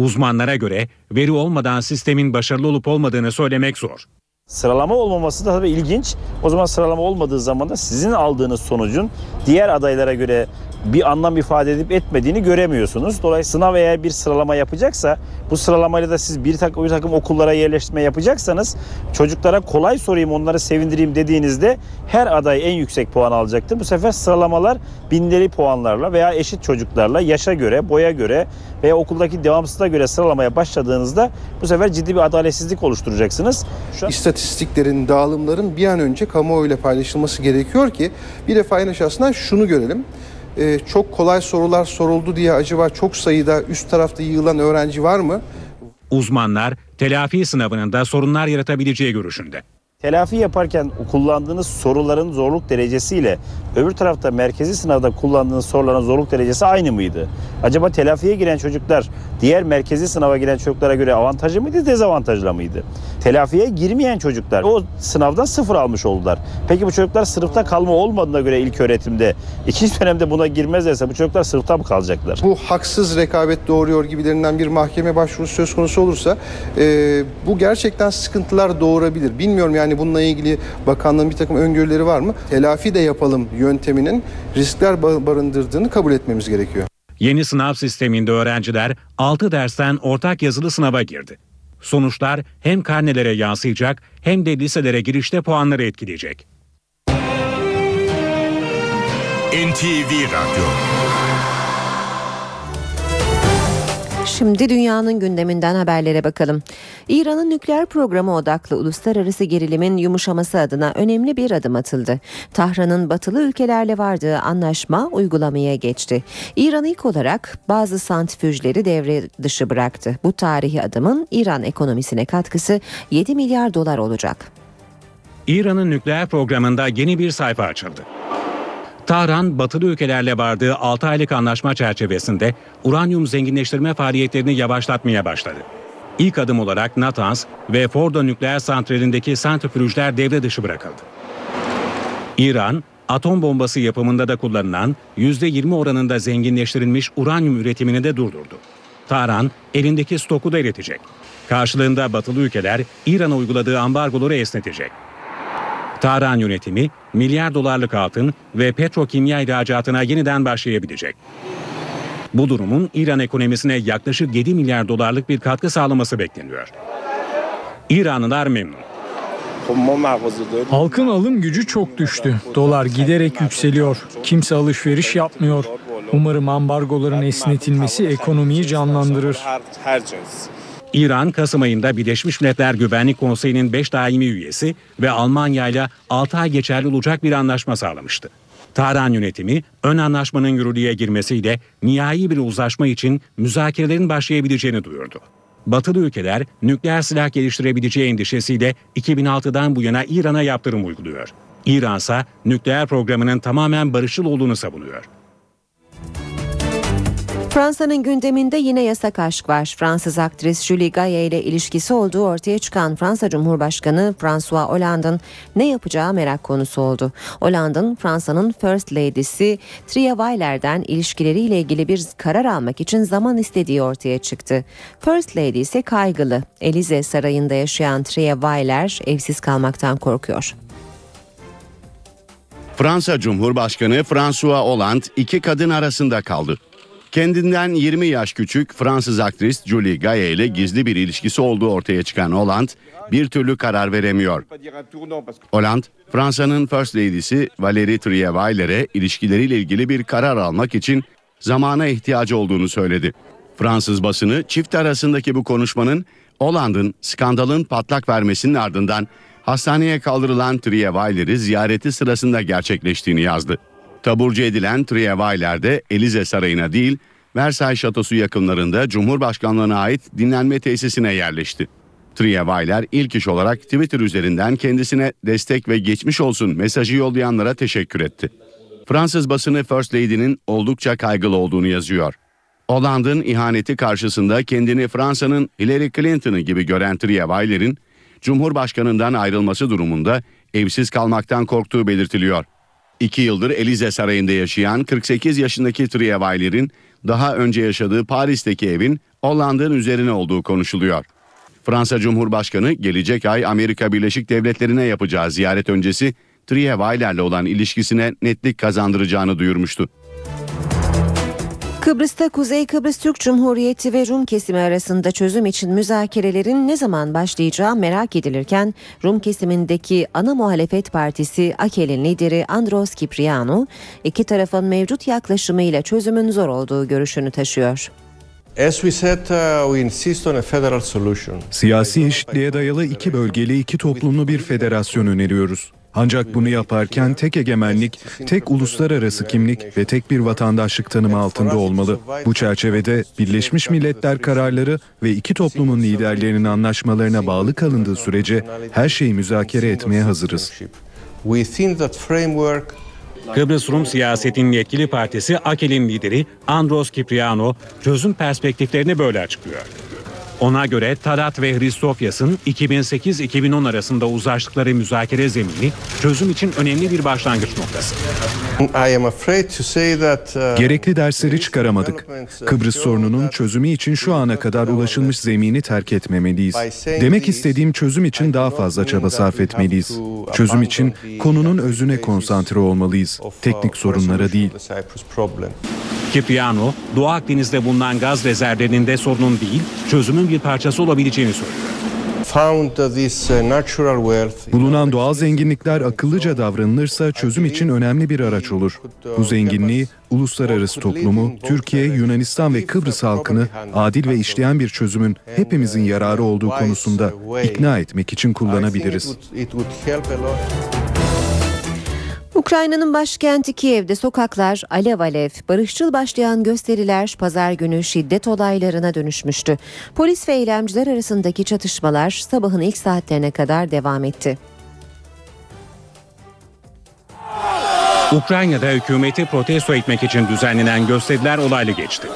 Speaker 18: Uzmanlara göre veri olmadan sistemin başarılı olup olmadığını söylemek zor.
Speaker 39: Sıralama olmaması da tabii ilginç. O zaman sıralama olmadığı zaman da sizin aldığınız sonucun diğer adaylara göre bir anlam ifade edip etmediğini göremiyorsunuz. Dolayısıyla sınav eğer bir sıralama yapacaksa bu sıralamayla da siz bir takım, bir takım okullara yerleştirme yapacaksanız çocuklara kolay sorayım onları sevindireyim dediğinizde her aday en yüksek puan alacaktır. Bu sefer sıralamalar binleri puanlarla veya eşit çocuklarla yaşa göre, boya göre veya okuldaki devamsızlığa göre sıralamaya başladığınızda bu sefer ciddi bir adaletsizlik oluşturacaksınız.
Speaker 37: Şu an... İstatistiklerin, dağılımların bir an önce kamuoyuyla paylaşılması gerekiyor ki bir defa en aşağısından şunu görelim ee, çok kolay sorular soruldu diye acaba çok sayıda üst tarafta yığılan öğrenci var mı?
Speaker 18: Uzmanlar telafi sınavının da sorunlar yaratabileceği görüşünde.
Speaker 39: Telafi yaparken kullandığınız soruların zorluk derecesiyle öbür tarafta merkezi sınavda kullandığınız soruların zorluk derecesi aynı mıydı? Acaba telafiye giren çocuklar diğer merkezi sınava giren çocuklara göre avantajlı mıydı, dezavantajlı mıydı? Telafiye girmeyen çocuklar o sınavdan sıfır almış oldular. Peki bu çocuklar sınıfta kalma olmadığına göre ilk öğretimde ikinci dönemde buna girmezlerse bu çocuklar sınıfta mı kalacaklar?
Speaker 37: Bu haksız rekabet doğuruyor gibilerinden bir mahkeme başvurusu söz konusu olursa e, bu gerçekten sıkıntılar doğurabilir. Bilmiyorum yani yani bununla ilgili bakanlığın bir takım öngörüleri var mı? Telafi de yapalım yönteminin riskler barındırdığını kabul etmemiz gerekiyor.
Speaker 18: Yeni sınav sisteminde öğrenciler 6 dersten ortak yazılı sınava girdi. Sonuçlar hem karnelere yansıyacak hem de liselere girişte puanları etkileyecek.
Speaker 23: NTV Radyo
Speaker 2: Şimdi dünyanın gündeminden haberlere bakalım. İran'ın nükleer programı odaklı uluslararası gerilimin yumuşaması adına önemli bir adım atıldı. Tahran'ın batılı ülkelerle vardığı anlaşma uygulamaya geçti. İran ilk olarak bazı santrifüjleri devre dışı bıraktı. Bu tarihi adımın İran ekonomisine katkısı 7 milyar dolar olacak.
Speaker 18: İran'ın nükleer programında yeni bir sayfa açıldı. Tahran, batılı ülkelerle vardığı 6 aylık anlaşma çerçevesinde uranyum zenginleştirme faaliyetlerini yavaşlatmaya başladı. İlk adım olarak Natanz ve Fordo nükleer santralindeki santrifüjler devre dışı bırakıldı. İran, atom bombası yapımında da kullanılan %20 oranında zenginleştirilmiş uranyum üretimini de durdurdu. Tahran, elindeki stoku da eritecek. Karşılığında batılı ülkeler İran'a uyguladığı ambargoları esnetecek. Tahran yönetimi milyar dolarlık altın ve petrokimya ihracatına yeniden başlayabilecek. Bu durumun İran ekonomisine yaklaşık 7 milyar dolarlık bir katkı sağlaması bekleniyor. İranlılar memnun.
Speaker 40: Halkın alım gücü çok düştü. Dolar giderek yükseliyor. Kimse alışveriş yapmıyor. Umarım ambargoların esnetilmesi ekonomiyi canlandırır.
Speaker 18: İran, Kasım ayında Birleşmiş Milletler Güvenlik Konseyi'nin 5 daimi üyesi ve Almanya ile 6 ay geçerli olacak bir anlaşma sağlamıştı. Tahran yönetimi ön anlaşmanın yürürlüğe girmesiyle nihai bir uzlaşma için müzakerelerin başlayabileceğini duyurdu. Batılı ülkeler nükleer silah geliştirebileceği endişesiyle 2006'dan bu yana İran'a yaptırım uyguluyor. İran ise nükleer programının tamamen barışçıl olduğunu savunuyor.
Speaker 2: Fransa'nın gündeminde yine yasak aşk var. Fransız aktris Julie Gaye ile ilişkisi olduğu ortaya çıkan Fransa Cumhurbaşkanı François Hollande'ın ne yapacağı merak konusu oldu. Hollande'ın Fransa'nın First Lady'si Tria Weiler'den ilişkileriyle ilgili bir karar almak için zaman istediği ortaya çıktı. First Lady ise kaygılı. Elize Sarayı'nda yaşayan Tria Weiler evsiz kalmaktan korkuyor.
Speaker 14: Fransa Cumhurbaşkanı François Hollande iki kadın arasında kaldı. Kendinden 20 yaş küçük Fransız aktris Julie Gaye ile gizli bir ilişkisi olduğu ortaya çıkan Hollande bir türlü karar veremiyor. Hollande, Fransa'nın First Lady'si Valérie Trierweiler'e ilişkileriyle ilgili bir karar almak için zamana ihtiyacı olduğunu söyledi. Fransız basını çift arasındaki bu konuşmanın Hollande'ın skandalın patlak vermesinin ardından hastaneye kaldırılan Trierweiler'i ziyareti sırasında gerçekleştiğini yazdı. Taburcu edilen Trierweiler de Elize Sarayı'na değil, Versailles Şatosu yakınlarında Cumhurbaşkanlığına ait dinlenme tesisine yerleşti. Trierweiler ilk iş olarak Twitter üzerinden kendisine destek ve geçmiş olsun mesajı yollayanlara teşekkür etti. Fransız basını First Lady'nin oldukça kaygılı olduğunu yazıyor. Hollande'ın ihaneti karşısında kendini Fransa'nın Hillary Clinton'ı gibi gören Trierweiler'in Cumhurbaşkanından ayrılması durumunda evsiz kalmaktan korktuğu belirtiliyor. İki yıldır Elize Sarayı'nda yaşayan 48 yaşındaki Trierweiler'in daha önce yaşadığı Paris'teki evin Hollanda'nın üzerine olduğu konuşuluyor. Fransa Cumhurbaşkanı gelecek ay Amerika Birleşik Devletleri'ne yapacağı ziyaret öncesi Trierweiler'le olan ilişkisine netlik kazandıracağını duyurmuştu.
Speaker 2: Kıbrıs'ta Kuzey Kıbrıs Türk Cumhuriyeti ve Rum kesimi arasında çözüm için müzakerelerin ne zaman başlayacağı merak edilirken Rum kesimindeki ana muhalefet partisi AKEL'in lideri Andros Kipriano iki tarafın mevcut yaklaşımıyla çözümün zor olduğu görüşünü taşıyor.
Speaker 41: Siyasi eşitliğe dayalı iki bölgeli iki toplumlu bir federasyon öneriyoruz. Ancak bunu yaparken tek egemenlik, tek uluslararası kimlik ve tek bir vatandaşlık tanımı altında olmalı. Bu çerçevede Birleşmiş Milletler kararları ve iki toplumun liderlerinin anlaşmalarına bağlı kalındığı sürece her şeyi müzakere etmeye hazırız.
Speaker 18: Kıbrıs Rum siyasetinin yetkili partisi AKEL'in lideri Andros Kipriano çözüm perspektiflerini böyle açıklıyor. Ona göre Talat ve Hristofyas'ın 2008-2010 arasında uzlaştıkları müzakere zemini çözüm için önemli bir başlangıç noktası.
Speaker 41: Gerekli dersleri çıkaramadık. Kıbrıs sorununun çözümü için şu ana kadar ulaşılmış zemini terk etmemeliyiz. Demek istediğim çözüm için daha fazla çaba sarf etmeliyiz. Çözüm için konunun özüne konsantre olmalıyız. Teknik sorunlara değil.
Speaker 18: Kipriano, Doğu Akdeniz'de bulunan gaz rezervlerinin de sorunun değil, çözümün bir parçası olabileceğini söylüyor.
Speaker 37: found this uh, natural wealth.
Speaker 41: Bulunan doğal zenginlikler akıllıca davranılırsa çözüm için önemli bir araç olur. Bu zenginliği uluslararası toplumu, Türkiye, Yunanistan ve Kıbrıs halkını adil ve işleyen bir çözümün hepimizin yararı olduğu konusunda ikna etmek için kullanabiliriz.
Speaker 2: Ukrayna'nın başkenti Kiev'de sokaklar alev alev, barışçıl başlayan gösteriler pazar günü şiddet olaylarına dönüşmüştü. Polis ve eylemciler arasındaki çatışmalar sabahın ilk saatlerine kadar devam etti.
Speaker 18: Ukrayna'da hükümeti protesto etmek için düzenlenen gösteriler olaylı geçti.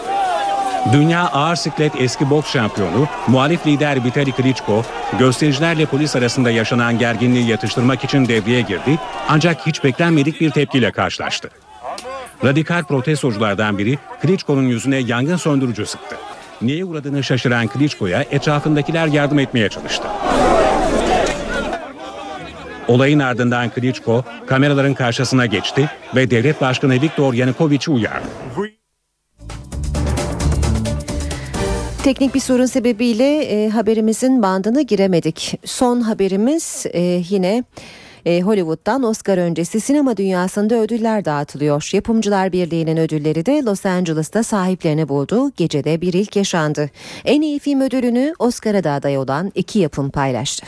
Speaker 18: Dünya ağır siklet eski boks şampiyonu, muhalif lider Vitali Klitschko, göstericilerle polis arasında yaşanan gerginliği yatıştırmak için devreye girdi ancak hiç beklenmedik bir tepkiyle karşılaştı. Radikal protestoculardan biri Klitschko'nun yüzüne yangın söndürücü sıktı. Niye uğradığını şaşıran Klitschko'ya etrafındakiler yardım etmeye çalıştı. Olayın ardından Klitschko kameraların karşısına geçti ve devlet başkanı Viktor Yanukovych'i uyardı.
Speaker 2: Teknik bir sorun sebebiyle e, haberimizin bandına giremedik. Son haberimiz e, yine e, Hollywood'dan Oscar öncesi sinema dünyasında ödüller dağıtılıyor. Yapımcılar Birliği'nin ödülleri de Los Angeles'ta sahiplerini buldu. Gecede bir ilk yaşandı. En iyi film ödülünü Oscar'a da aday olan iki yapım paylaştı.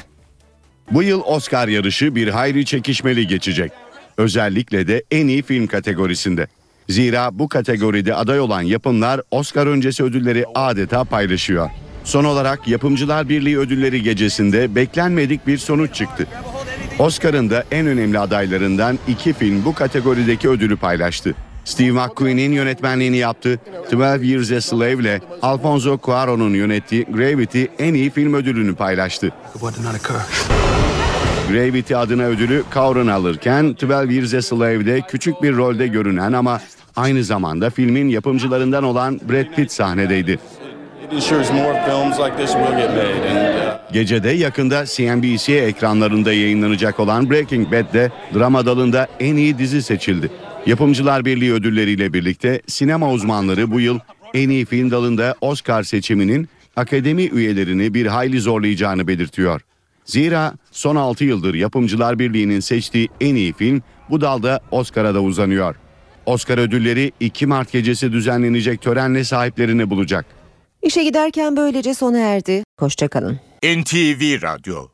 Speaker 14: Bu yıl Oscar yarışı bir hayli çekişmeli geçecek. Özellikle de en iyi film kategorisinde. Zira bu kategoride aday olan yapımlar Oscar öncesi ödülleri adeta paylaşıyor. Son olarak Yapımcılar Birliği ödülleri gecesinde beklenmedik bir sonuç çıktı. Oscar'ın da en önemli adaylarından iki film bu kategorideki ödülü paylaştı. Steve McQueen'in yönetmenliğini yaptığı 12 Years a Slave ile Alfonso Cuarón'un yönettiği Gravity en iyi film ödülünü paylaştı. Gravity adına ödülü Cuarón alırken 12 Years a Slave'de küçük bir rolde görünen ama aynı zamanda filmin yapımcılarından olan Brad Pitt sahnedeydi.
Speaker 42: Uh,
Speaker 14: Gecede yakında CNBC ekranlarında yayınlanacak olan Breaking Bad'de drama dalında en iyi dizi seçildi. Yapımcılar Birliği ödülleriyle birlikte sinema uzmanları bu yıl en iyi film dalında Oscar seçiminin akademi üyelerini bir hayli zorlayacağını belirtiyor. Zira son 6 yıldır Yapımcılar Birliği'nin seçtiği en iyi film bu dalda Oscar'a da uzanıyor. Oscar ödülleri 2 Mart gecesi düzenlenecek törenle sahiplerini bulacak.
Speaker 2: İşe giderken böylece sona erdi. Hoşçakalın.
Speaker 23: NTV Radyo